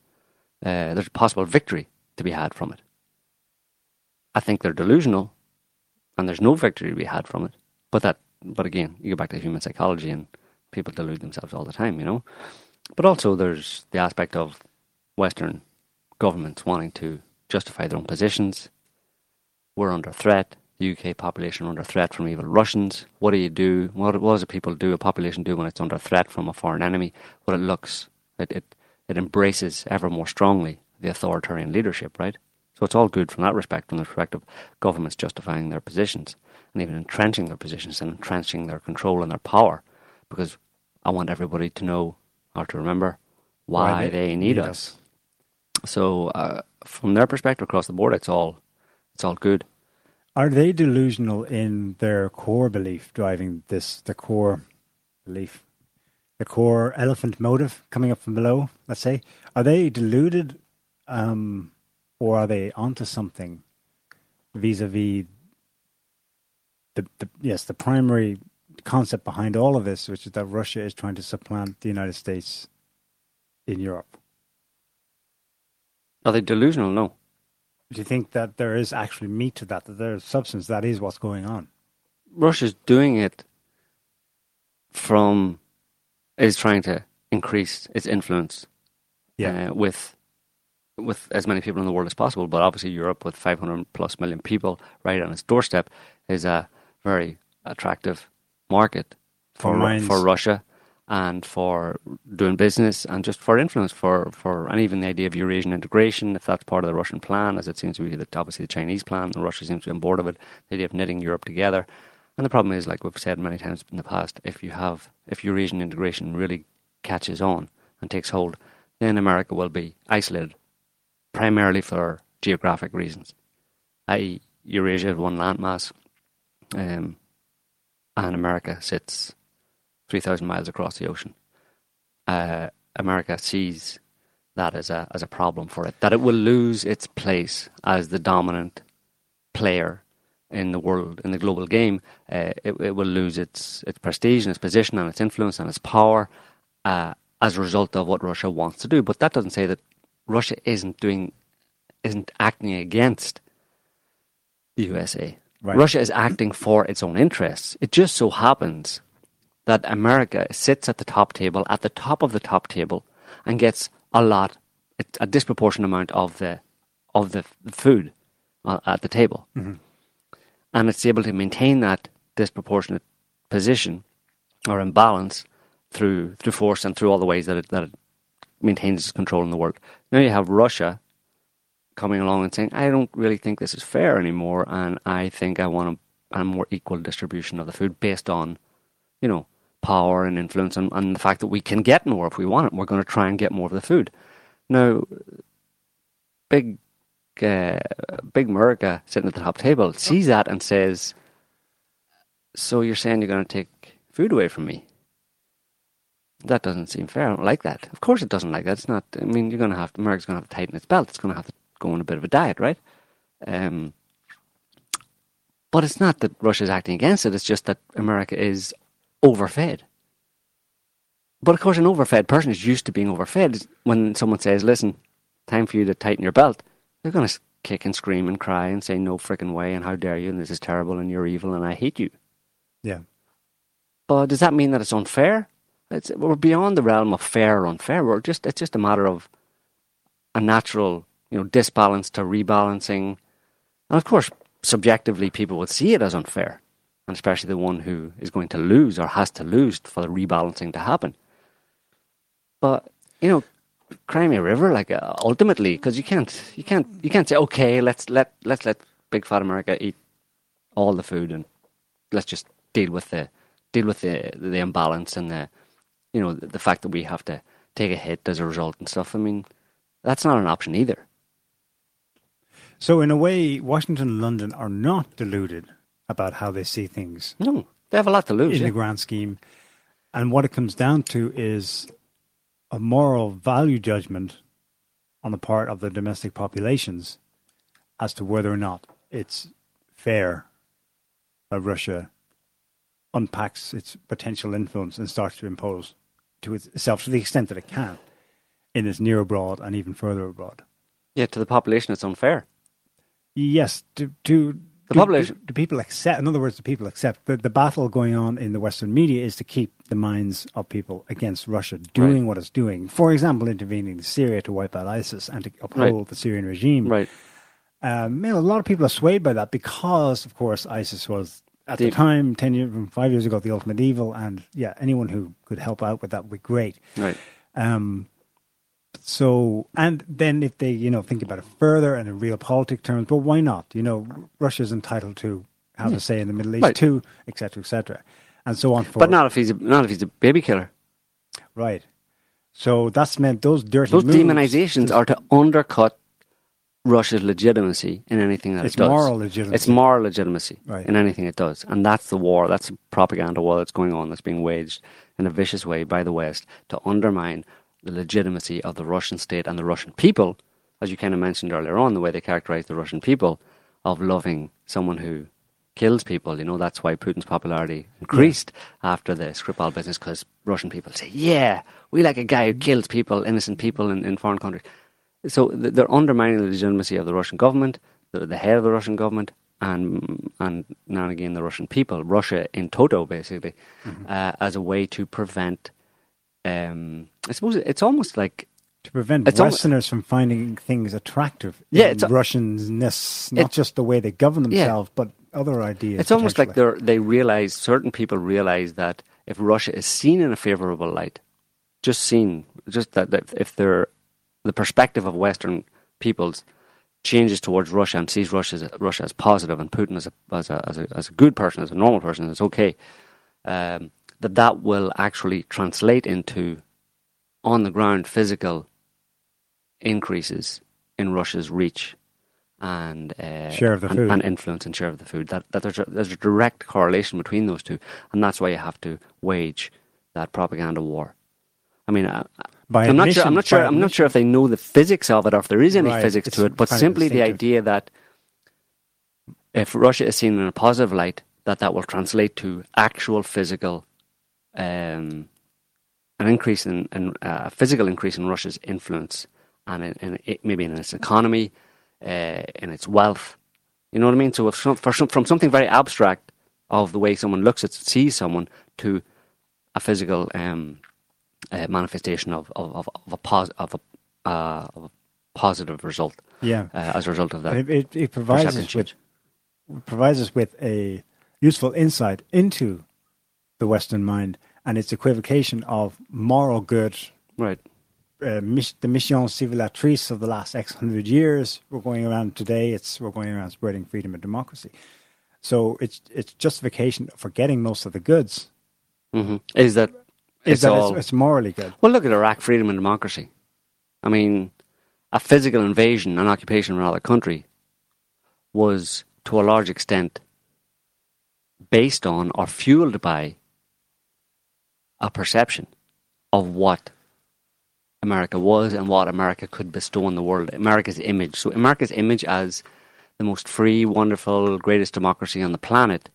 uh, there's a possible victory to be had from it. I think they're delusional, and there's no victory to be had from it. But that but again, you go back to human psychology and people delude themselves all the time, you know. But also, there's the aspect of Western governments wanting to justify their own positions. We're under threat. The UK population under threat from evil Russians. What do you do? What, what does a people do? A population do when it's under threat from a foreign enemy? What it looks, it, it it embraces ever more strongly the authoritarian leadership, right? So it's all good from that respect, from the perspective of governments justifying their positions and even entrenching their positions and entrenching their control and their power because I want everybody to know or to remember why, why they, they, need, need us. us. So uh, from their perspective across the board, it's all it's all good. Are they delusional in their core belief driving this? The core belief, the core elephant motive coming up from below. Let's say, are they deluded, um, or are they onto something vis-a-vis the, the yes the primary concept behind all of this, which is that Russia is trying to supplant the United States in Europe. Are they delusional? No. Do you think that there is actually meat to that? That there's substance that is what's going on? Russia's doing it from is trying to increase its influence yeah. Uh, with with as many people in the world as possible. But obviously, Europe, with 500 plus million people right on its doorstep, is a very attractive market for for, for Russia and for doing business and just for influence for, for and even the idea of Eurasian integration, if that's part of the Russian plan, as it seems to be that obviously the Chinese plan, and Russia seems to be on board of it, the idea of knitting Europe together. And the problem is, like we've said many times in the past, if you have if Eurasian integration really catches on and takes hold, then America will be isolated, primarily for geographic reasons. I.e., Eurasia is one landmass, um, and America sits 3,000 miles across the ocean. Uh, America sees that as a, as a problem for it, that it will lose its place as the dominant player in the world, in the global game. Uh, it, it will lose its, its prestige and its position and its influence and its power uh, as a result of what Russia wants to do. But that doesn't say that Russia isn't doing, isn't acting against the USA. Right. Russia is acting for its own interests. It just so happens that America sits at the top table, at the top of the top table, and gets a lot, a disproportionate amount of the of the food uh, at the table, mm-hmm. and it's able to maintain that disproportionate position or imbalance through through force and through all the ways that it, that it maintains its control in the world. Now you have Russia coming along and saying, I don't really think this is fair anymore, and I think I want a, a more equal distribution of the food based on, you know, power and influence and, and the fact that we can get more if we want it. We're going to try and get more of the food. Now, big, uh, big America sitting at the top table sees that and says, "So you're saying you're going to take food away from me?" That doesn't seem fair. I don't like that. Of course, it doesn't like that. It's not. I mean, you're going to have to, America's going to have to tighten its belt. It's going to have to go on a bit of a diet, right? Um, but it's not that Russia's acting against it. It's just that America is overfed. But of course, an overfed person is used to being overfed. When someone says, "Listen, time for you to tighten your belt," they're going to kick and scream and cry and say, "No freaking way!" and "How dare you!" and "This is terrible!" and "You're evil!" and "I hate you." Yeah. But does that mean that it's unfair? It's, we're beyond the realm of fair or unfair. We're just it's just a matter of a natural, you know, disbalance to rebalancing, and of course, subjectively, people would see it as unfair, and especially the one who is going to lose or has to lose for the rebalancing to happen. But you know, Crimea River, like uh, ultimately, because you can't, you can't, you can't say, okay, let's let let's let big fat America eat all the food and let's just deal with the deal with the the imbalance and the you know the, the fact that we have to take a hit as a result and stuff. I mean, that's not an option either. So, in a way, Washington and London are not deluded about how they see things No, they have a lot to lose. in yeah. the grand scheme. And what it comes down to is a moral value judgment on the part of the domestic populations as to whether or not it's fair that Russia unpacks its potential influence and starts to impose to itself to the extent that it can in its near abroad and even further abroad. Yeah, to the population, it's unfair. Yes, to, do, The do- population- Do, do people accept? In other words, do people accept that the battle going on in the Western media is to keep the minds of people against Russia doing what it's doing? For example, intervening in Syria to wipe out ISIS and to uphold the Syrian regime. Right. Um, you know, a lot of people are swayed by that because, of course, ISIS was at the, The- time ten years, five years ago, the ultimate evil, and yeah, anyone who could help out with that would be great. Right. Um, so, and then if they, you know, think about it further and in realpolitik terms, but why not? You know, Russia's entitled to have a hmm. say in the Middle East Right. too, et cetera, et cetera, and so on. For, But not if he's a, not if he's a baby killer. right. So that's meant those dirty Those moves, demonizations are to undercut Russia's legitimacy in anything that It's it does. moral legitimacy. It's moral legitimacy Right. in anything it does, and that's the war. That's the propaganda war that's going on. That's being waged in a vicious way by the West to undermine the legitimacy of the Russian state and the Russian people, as you kind of mentioned earlier on, the way they characterize the Russian people of loving someone who kills people. You know, that's why Putin's popularity increased after the Skripal business because Russian people say, yeah, we like a guy who kills people, innocent people in, in foreign countries. So they're undermining the legitimacy of the Russian government, the, the head of the Russian government, and and now and again the Russian people, Russia in toto, basically, uh, as a way to prevent. Um, I suppose it's almost like to prevent It's Westerners from finding things attractive. Yeah, in it's Russianness, not It- just the way they govern Yeah. themselves, but other ideas. It's almost like they they realize certain people realize that if Russia is seen in a favorable light, just seen, just that, that if they're the perspective of Western peoples changes towards Russia and sees Russia as, Russia as positive and Putin as a, as a as a as a good person, as a normal person, it's okay. Um, that that will actually translate into on the ground physical increases in Russia's reach and uh, Share of the and, food. and influence and share of the food. That that there's a, there's a direct correlation between those two, and that's why you have to wage that propaganda war. I mean, I, By I'm not sure. I'm not sure. I'm not sure if they know the physics of it or if there is any Right, physics it's to it. But simply the idea that if Russia is seen in a positive light, that that will translate to actual physical, um, an increase in, in uh, a physical increase in Russia's influence and in, in it, maybe in its economy, uh, in its wealth. You know what I mean? So if some, for some, from something very abstract of the way someone looks at sees someone to a physical um, uh, manifestation of of, of, of a pos- of a uh, of a positive result yeah. uh, as a result of that. It, it, it provides us with provides us with a useful insight into the Western mind and its equivocation of moral good, Right. uh, the mission civilisatrice of the last X hundred years. We're going around today. It's we're going around spreading freedom and democracy. So it's it's justification for getting most of the goods hmm Is that is it's that all? it's, it's morally good. well, look at Iraq, freedom and democracy. I mean, a physical invasion and occupation of another country was, to a large extent, based on or fueled by a perception of what America was and what America could bestow on the world. America's image. So, America's image as the most free, wonderful, greatest democracy on the planet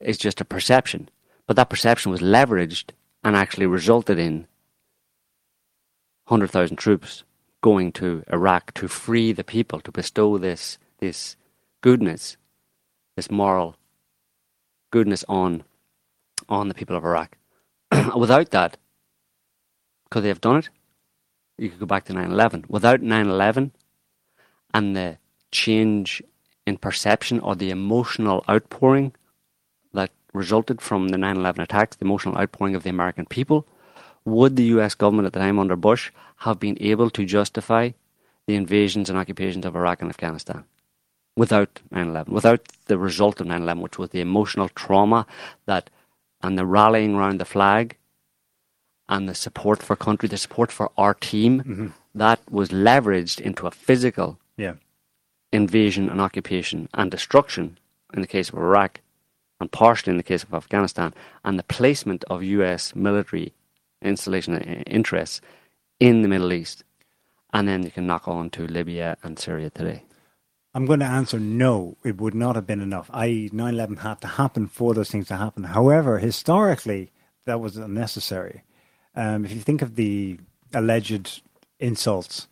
is just a perception. But that perception was leveraged and actually resulted in 100,000 troops going to Iraq to free the people, to bestow this, this goodness, this moral goodness on, on the people of Iraq. Without that, could they have done it? You could go back to 9 11. Without 9 11 and the change in perception or the emotional outpouring that resulted from the 9 11 attacks, the emotional outpouring of the American people, would the US government at the time under Bush have been able to justify the invasions and occupations of Iraq and Afghanistan without 9 11, without the result of 9 11, which was the emotional trauma that and the rallying around the flag and the support for country, the support for our team, mm-hmm. that was leveraged into a physical Yeah. invasion and occupation and destruction in the case of Iraq and partially in the case of Afghanistan and the placement of US military installation interests in the Middle East. And then you can knock on to Libya and Syria today. I'm going to answer no, it would not have been enough. I.e., 9 11 had to happen for those things to happen. However, historically, that was unnecessary. Um, if you think of the alleged insults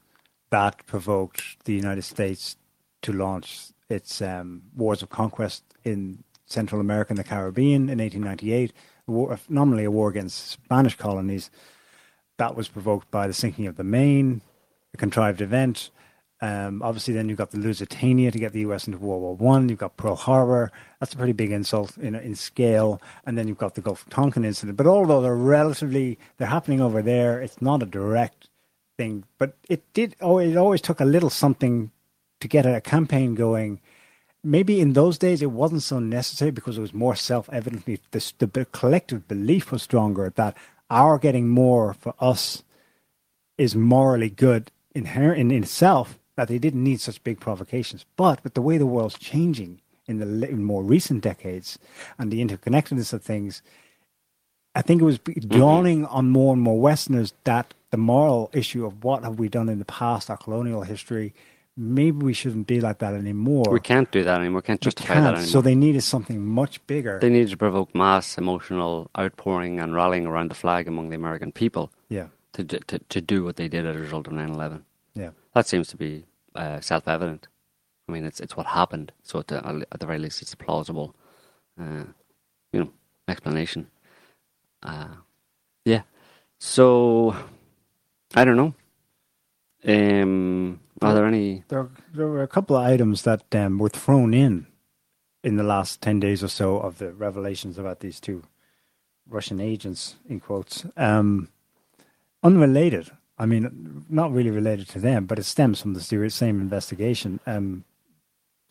that provoked the United States to launch its um, wars of conquest in Central America and the Caribbean in 1898, a war, nominally a war against Spanish colonies, that was provoked by the sinking of the Maine, a contrived event. Um, obviously, then you've got the Lusitania to get the U.S. into World War One. You've got Pearl Harbor. That's a pretty big insult in in scale. And then you've got the Gulf of Tonkin incident. But although they're relatively, they're happening over there. It's not a direct thing, but it did. Oh, it always took a little something to get a campaign going. Maybe in those days it wasn't so necessary because it was more self-evident. The, the, the collective belief was stronger that our getting more for us is morally good inherent in itself that they didn't need such big provocations. But with the way the world's changing in the in more recent decades and the interconnectedness of things, I think it was be- mm-hmm. dawning on more and more Westerners that the moral issue of what have we done in the past, our colonial history, maybe we shouldn't be like that anymore. We can't do that anymore. We can't We justify can't. that anymore. So they needed something much bigger. they needed to provoke mass emotional outpouring and rallying around the flag among the American people yeah, to, to, to do what they did as a result of 9 11. That seems to be uh, self evident. I mean, it's it's what happened. So at the, at the very least, it's a plausible, uh, you know, explanation. Uh, yeah. So I don't know. Um, are there any? There, there were a couple of items that um, were thrown in in the last 10 days or so of the revelations about these two Russian agents, in quotes. Um, unrelated. I mean, not really related to them, but it stems from the same investigation. Um,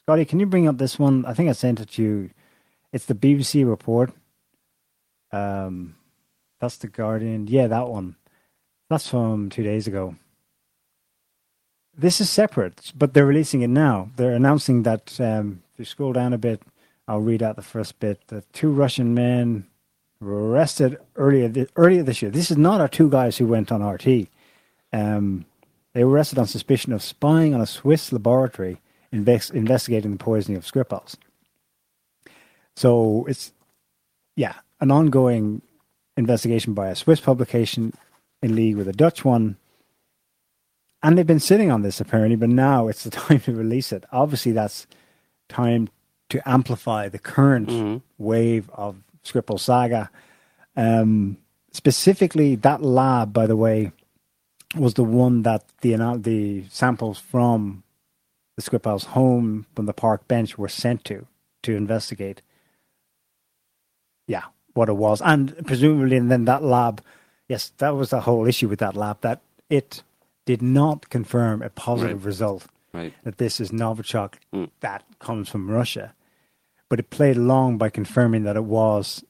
Scotty, can you bring up this one? I think I sent it to you. It's the BBC report. Um, that's the Guardian. Yeah, that one. That's from two days ago. This is separate, but they're releasing it now. They're announcing that um, if you scroll down a bit, I'll read out the first bit. The two Russian men were arrested earlier th- earlier this year. This is not our two guys who went on RT. Um, they were arrested on suspicion of spying on a Swiss laboratory inves- investigating the poisoning of Skripals. So it's yeah, an ongoing investigation by a Swiss publication in league with a Dutch one. And they've been sitting on this apparently, but now it's the time to release it. Obviously, that's time to amplify the current Mhm. wave of Skripal saga. Um, specifically, that lab, by the way, was the one that the the samples from the Skripal's home from the park bench were sent to to investigate. Yeah, what it was, and presumably, and then that lab, yes, that was the whole issue with that lab that it did not confirm a positive result Right. that this is Novichok Mm. that comes from Russia. But it played along by confirming that it was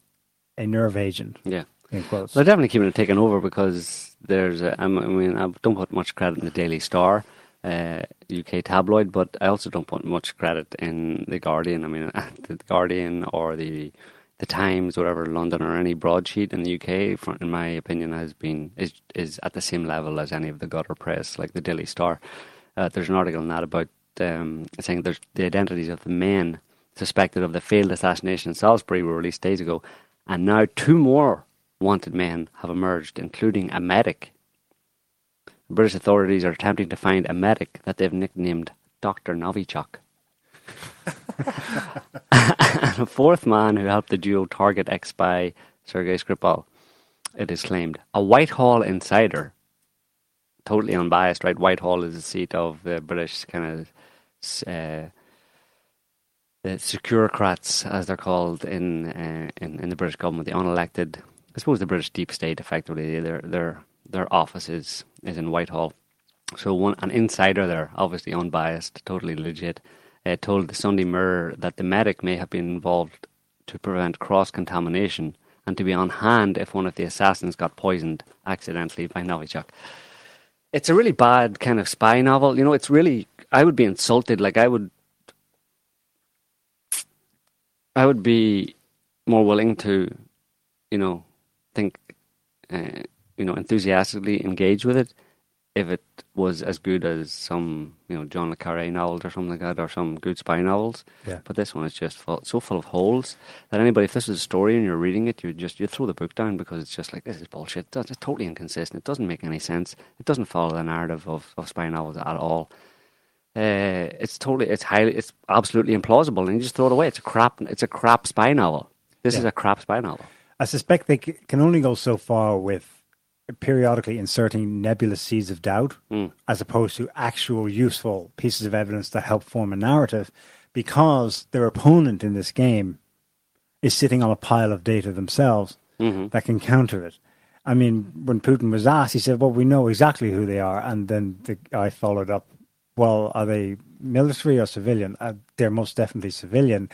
a nerve agent. Yeah. Quotes. They're definitely keeping it taken over because there's, a, I mean, I don't put much credit in the Daily Star, uh, UK tabloid, but I also don't put much credit in the Guardian. I mean, the Guardian or the the Times, whatever, London or any broadsheet in the UK, in my opinion, has been is is at the same level as any of the gutter press, like the Daily Star. Uh, there's an article in that about um, saying there's the identities of the men suspected of the failed assassination in Salisbury were released days ago, and now two more wanted men have emerged, including a medic. British authorities are attempting to find a medic that they've nicknamed Dr. Novichok. and a fourth man who helped the duo target ex spy Sergei Skripal, it is claimed. A Whitehall insider, totally unbiased, right? Whitehall is the seat of the British kind of. Uh, the securocrats, as they're called in, uh, in in the British government, the unelected I suppose the British deep state effectively their their their office is, is in Whitehall. So one an insider there, obviously unbiased, totally legit, uh, told the Sunday Mirror that the medic may have been involved to prevent cross contamination and to be on hand if one of the assassins got poisoned accidentally by Novichok. It's a really bad kind of spy novel. You know, it's really I would be insulted. Like I would I would be more willing to, you know, uh, you know, enthusiastically engage with it if it was as good as some, you know, John le Carre novels or something like that, or some good spy novels. Yeah. But this one is just full, so full of holes that anybody, if this is a story and you're reading it, you just you throw the book down because it's just like this is bullshit. It's, it's totally inconsistent. It doesn't make any sense. It doesn't follow the narrative of, of spy novels at all. Uh, it's totally, it's highly, it's absolutely implausible, and you just throw it away. It's a crap, it's a crap spy novel. This Yeah. is a crap spy novel. I suspect they c- can only go so far with periodically inserting nebulous seeds of doubt Mm. as opposed to actual useful pieces of evidence that help form a narrative because their opponent in this game is sitting on a pile of data themselves hmm that can counter it. I mean, when Putin was asked, he said, Well, we know exactly who they are. And then the guy followed up, Well, are they military or civilian? Uh, they're most definitely civilian.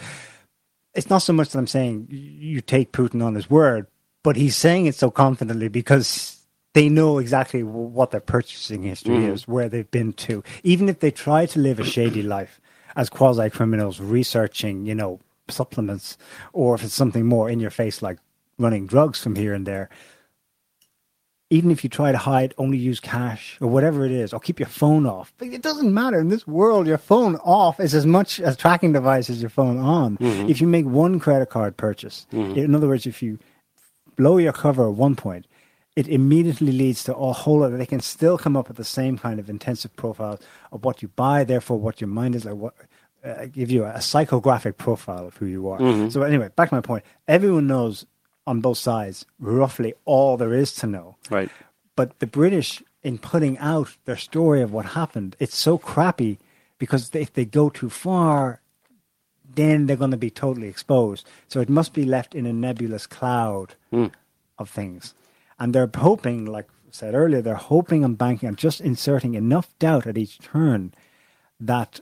It's not so much that I'm saying you take Putin on his word, but he's saying it so confidently because they know exactly what their purchasing history Mhm. is, where they've been to. Even if they try to live a shady life as quasi criminals researching, you know, supplements, or if it's something more in your face like running drugs from here and there, even if you try to hide, only use cash or whatever it is, or keep your phone off. But it doesn't matter in this world. Your phone off is as much a tracking device as your phone on. Mhm. If you make one credit card purchase, Mhm. in other words, if you blow your cover at one point, it immediately leads to a whole other. They can still come up with the same kind of intensive profile of what you buy, therefore what your mind is like. What uh, give you a, psychographic profile of who you are. Mhm. So anyway, back to my point. Everyone knows on both sides roughly all there is to know. Right. But the British, in putting out their story of what happened, it's so crappy because if they go too far, then they're going to be totally exposed. So it must be left in a nebulous cloud Mm. of things. And they're hoping, like I said earlier, they're hoping and banking on just inserting enough doubt at each turn that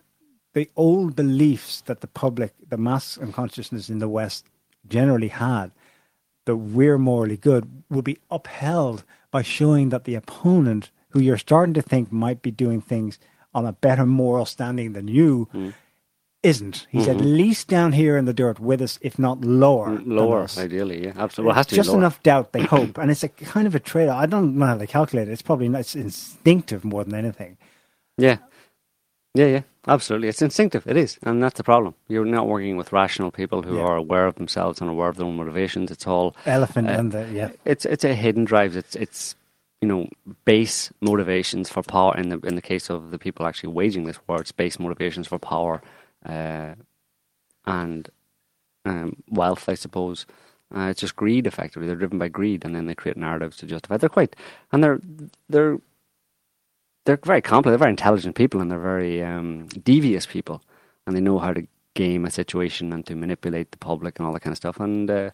the old beliefs that the public, the mass unconsciousness in the West generally had, that we're morally good, will be upheld by showing that the opponent, who you're starting to think might be doing things on a better moral standing than you, isn't. He's at least down here in the dirt with us, if not lower. Mm, Lower, ideally, yeah, absolutely. Well, it has to just lower. enough doubt they hope, and it's a kind of a trade. I don't know how they calculate it. It's probably not, it's instinctive more than anything. Yeah. Yeah, yeah, absolutely. It's instinctive. It is. And that's the problem. You're not working with rational people who Yeah. are aware of themselves and aware of their own motivations. It's all Elephant Uh, and the yeah, it's it's a hidden drive. It's it's you know base motivations for power. In the in the case of the people actually waging this war, it's base motivations for power uh, and um, wealth, I suppose. Uh, it's just greed, effectively. They're driven by greed, and then they create narratives to justify. They're quite, and they're they're they're very complex. They're very intelligent people, and they're very um, devious people, and they know how to game a situation and to manipulate the public and all that kind of stuff. And uh,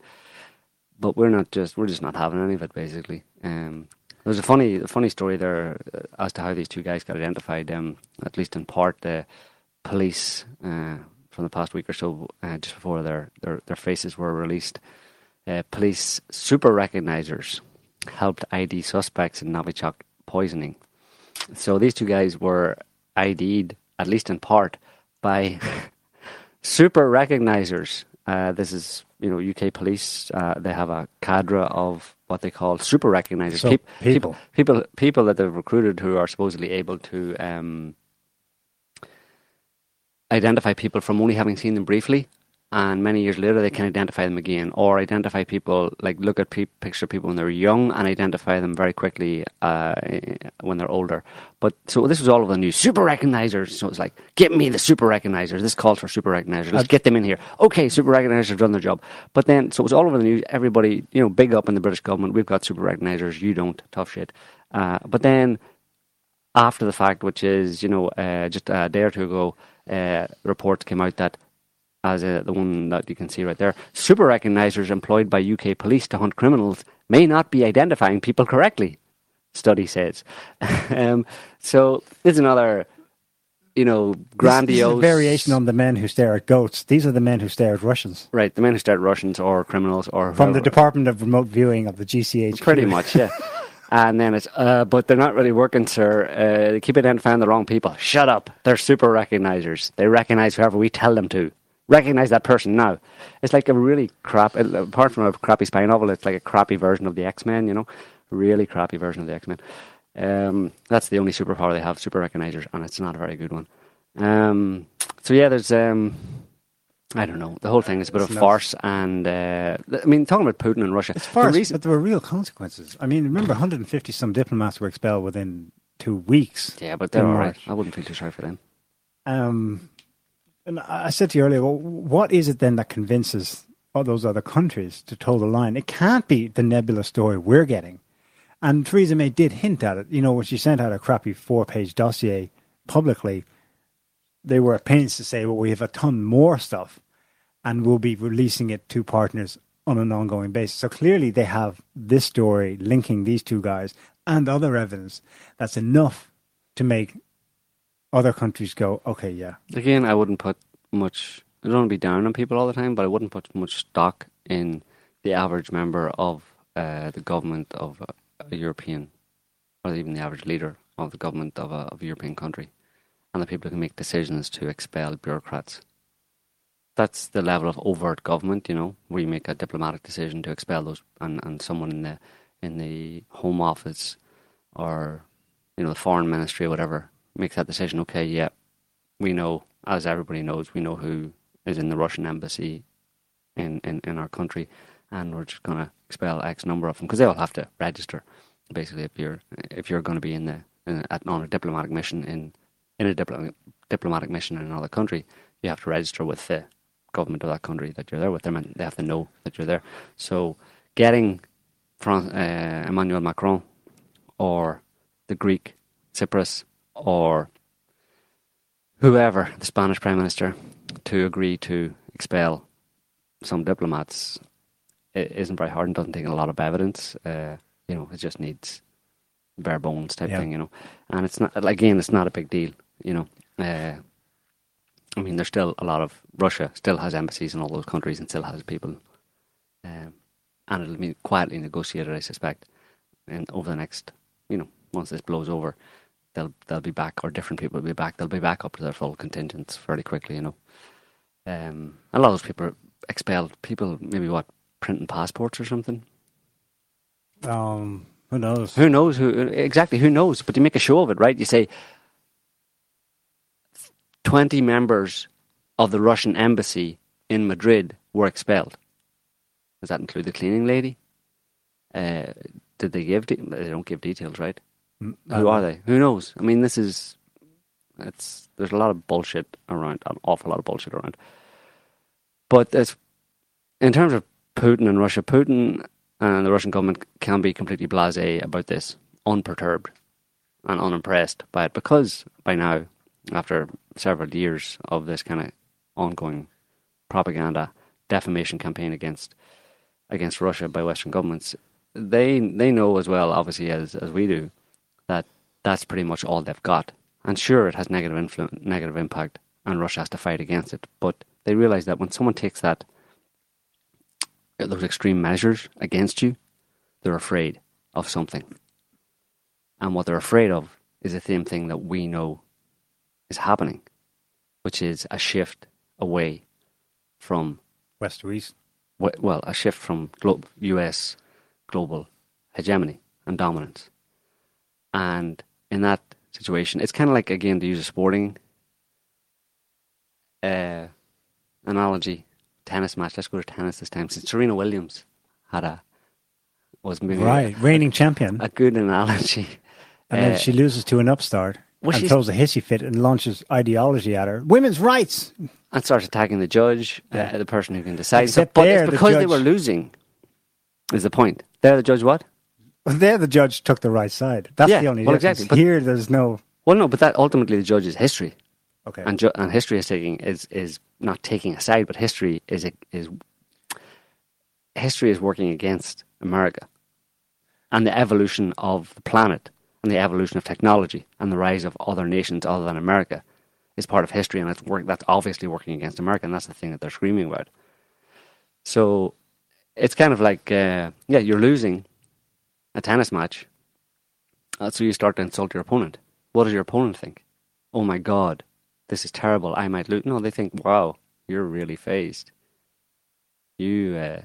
but we're not just we're just not having any of it basically. Um, there's a funny a funny story there uh, as to how these two guys got identified. Um, at least in part, the police uh, from the past week or so, uh, just before their, their their faces were released, uh, police super recognizers helped ID suspects in Novichok poisoning. So these two guys were ID'd, at least in part, by super recognizers. Uh, this is, you know, UK police. Uh, they have a cadre of what they call super recognizers. So Peop- people. people, people that they've recruited who are supposedly able to um, identify people from only having seen them briefly, and many years later they can identify them again, or identify people like look at pe- picture people when they're young and identify them very quickly uh, when they're older. But so this was all of the news. Super recognizers. So it's like, get me the super recognizers. This calls for super recognizers. Let's get them in here. Okay, super recognizers have done their job. But then, so it was all over the news. Everybody, you know, big up in the British government. We've got super recognizers. You don't. Tough shit. Uh, but then after the fact, which is, you know, uh, just a day or two ago, uh, reports came out that, as uh, the one that you can see right there, super recognizers employed by UK police to hunt criminals may not be identifying people correctly, study says. um, so this is another, you know, This- this is a grandiose variation on the men who stare at goats. These are the men who stare at Russians. Right, the men who stare at Russians or criminals or From the. Department of Remote Viewing of the GCH. Pretty much, yeah. and then it's, uh, but they're not really working, sir. Uh, they keep identifying the wrong people. Shut up. They're super recognizers. They recognize whoever we tell them to. Recognize that person now. It's like a really crap, uh, apart from a crappy spy novel, it's like a crappy version of the X Men, you know? Really crappy version of the X Men. Um, that's the only superpower they have, super recognizers, and it's not a very good one. Um, so yeah, there's um, I don't know. The whole thing is a bit of It's nuts. farce, and uh, I mean, talking about Putin and Russia, It's the farce, reason- but there were real consequences. I mean, remember, 150 some diplomats were expelled within two weeks. Yeah, but they're all right. March. I wouldn't feel too sorry for them. Um, and I said to you earlier, well, what is it then that convinces all those other countries to toe the line? It can't be the nebulous story we're getting. And Theresa May did hint at it. You know, when she sent out a crappy four page dossier publicly, they were at pains to say, well, we have a ton more stuff and we'll be releasing it to partners on an ongoing basis. So clearly they have this story linking these two guys and other evidence that's enough to make other countries go, okay, yeah, Again, I wouldn't put much. I don't want to be down on people all the time, but I wouldn't put much stock in the average member of uh, the government of a, European, or even the average leader of the government of a, of a European country, and the people who can make decisions to expel bureaucrats. That's the level of overt government, you know, where you make a diplomatic decision to expel those, and, and someone in the in the Home Office or you know the Foreign Ministry or whatever makes that decision. Okay, yeah, we know, as everybody knows, we know who is in the Russian embassy in, in, in our country, and we're just going to expel X number of them because they all have to register. Basically, if you're if you're going to be in the in, at, on a diplomatic mission in in a diplomatic diplomatic mission in another country, you have to register with the government of that country that you're there with them, and they have to know that you're there. So, getting Fran- uh, Emmanuel Macron or the Greek Tsipras or whoever, the Spanish Prime Minister, to agree to expel some diplomats it isn't very hard and doesn't take a lot of evidence. Uh, you know, it just needs bare bones type Yeah. thing, you know. And it's not, again, it's not a big deal, you know. Uh, I mean, there's still a lot of, Russia still has embassies in all those countries and still has people. Um, and it'll be quietly negotiated, I suspect, and over the next, you know, once this blows over, they'll they'll be back, or different people will be back. They'll be back up to their full contingents fairly quickly, you know. Um, a lot of those people are expelled. People maybe what printing passports or something. um, who knows? Who knows? Who exactly? Who knows? But you make a show of it, right? You say twenty members of the Russian embassy in Madrid were expelled. Does that include the cleaning lady? Uh, did they give? De- they don't give details, right? Mm, Who are they? Who knows? I mean, this is it's there's a lot of bullshit around, an awful lot of bullshit around. But it's, in terms of Putin and Russia, Putin and the Russian government can be completely blasé about this, unperturbed and unimpressed by it, because by now, after several years of this kind of ongoing propaganda, defamation campaign against against Russia by Western governments, they they know as well, obviously as as we do, that's pretty much all they've got. And sure, it has negative influence, negative impact, and Russia has to fight against it. But they realize that when someone takes that those extreme measures against you, they're afraid of something. And what they're afraid of is the same thing that we know is happening, which is a shift away from West to East. well, a shift from glo- US global hegemony and dominance. And in that situation, it's kind of like, again, to use a sporting uh, analogy, tennis match. Let's go to tennis this time. Since Serena Williams had a, was maybe Right, reigning champion. a, a good analogy. and then uh, she loses to an upstart well, and throws a hissy fit and launches ideology at her. Women's rights. and starts attacking the judge, Yeah. uh, the person who can decide. Except but it's the because they were losing, is the point. There, the judge what? Well, there, the judge took the right side. That's Yeah, the only well, difference. exactly, Here, there's no. Well, no, but that ultimately the judge is history. Okay. and ju- and history is taking is is not taking a side, but history is is history is working against America and the evolution of the planet and the evolution of technology and the rise of other nations other than America is part of history, and that's work that's obviously working against America, and that's the thing that they're screaming about. So it's kind of like uh, yeah, you're losing a tennis match, uh, so you start to insult your opponent. What does your opponent think? Oh my God, this is terrible. I might lose. No, they think, wow, you're really fazed. You, uh,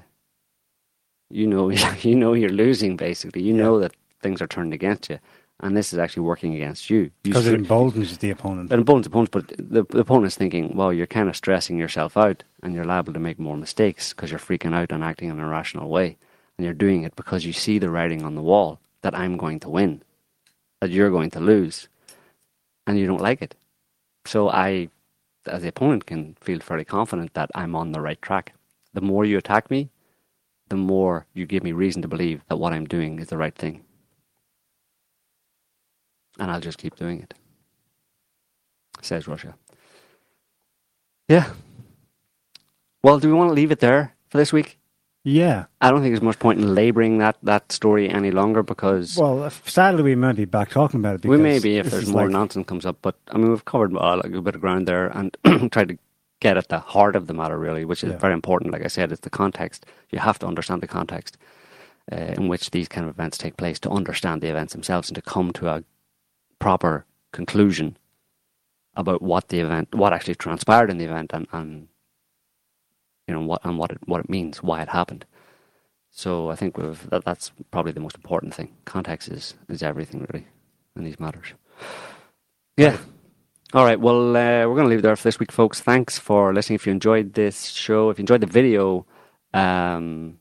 you know, you know you're losing. Basically, you Yeah. know that things are turned against you, and this is actually working against you. Because it emboldens the opponent. but opponent's opponents, but the, the opponent's thinking, well, you're kind of stressing yourself out, and you're liable to make more mistakes because you're freaking out and acting in an irrational way, and you're doing it because you see the writing on the wall that I'm going to win, that you're going to lose, and you don't like it. So I, as the opponent, can feel fairly confident that I'm on the right track. The more you attack me, the more you give me reason to believe that what I'm doing is the right thing, and I'll just keep doing it says Russia. Yeah. Well, do we want to leave it there for this week? Yeah. I don't think there's much point in labouring that, that story any longer because Well, sadly, we might be back talking about it. we may be if there's more like- nonsense comes up. But I mean, we've covered uh, like a bit of ground there and tried to get at the heart of the matter, really, which is Yeah. very important. Like I said, it's the context. You have to understand the context uh, in which these kind of events take place to understand the events themselves and to come to a proper conclusion about what the event, what actually transpired in the event, and, and you know what and what it what it means, why it happened. So I think we've, that that's probably the most important thing. Context is is everything really in these matters. Yeah. All right. Well, uh, we're going to leave it there for this week, folks. Thanks for listening. If you enjoyed this show, if you enjoyed the video, um,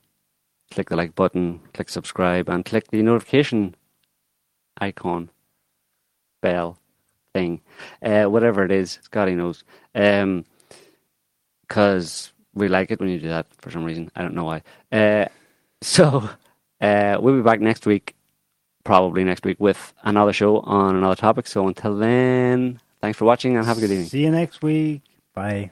click the like button, click subscribe, and click the notification icon, bell thing, uh, whatever it is. Scotty knows. Um 'cause we like it when you do that for some reason. I don't know why. Uh, so uh, we'll be back next week, probably next week, with another show on another topic. So until then, thanks for watching and have a good evening. See you next week. Bye.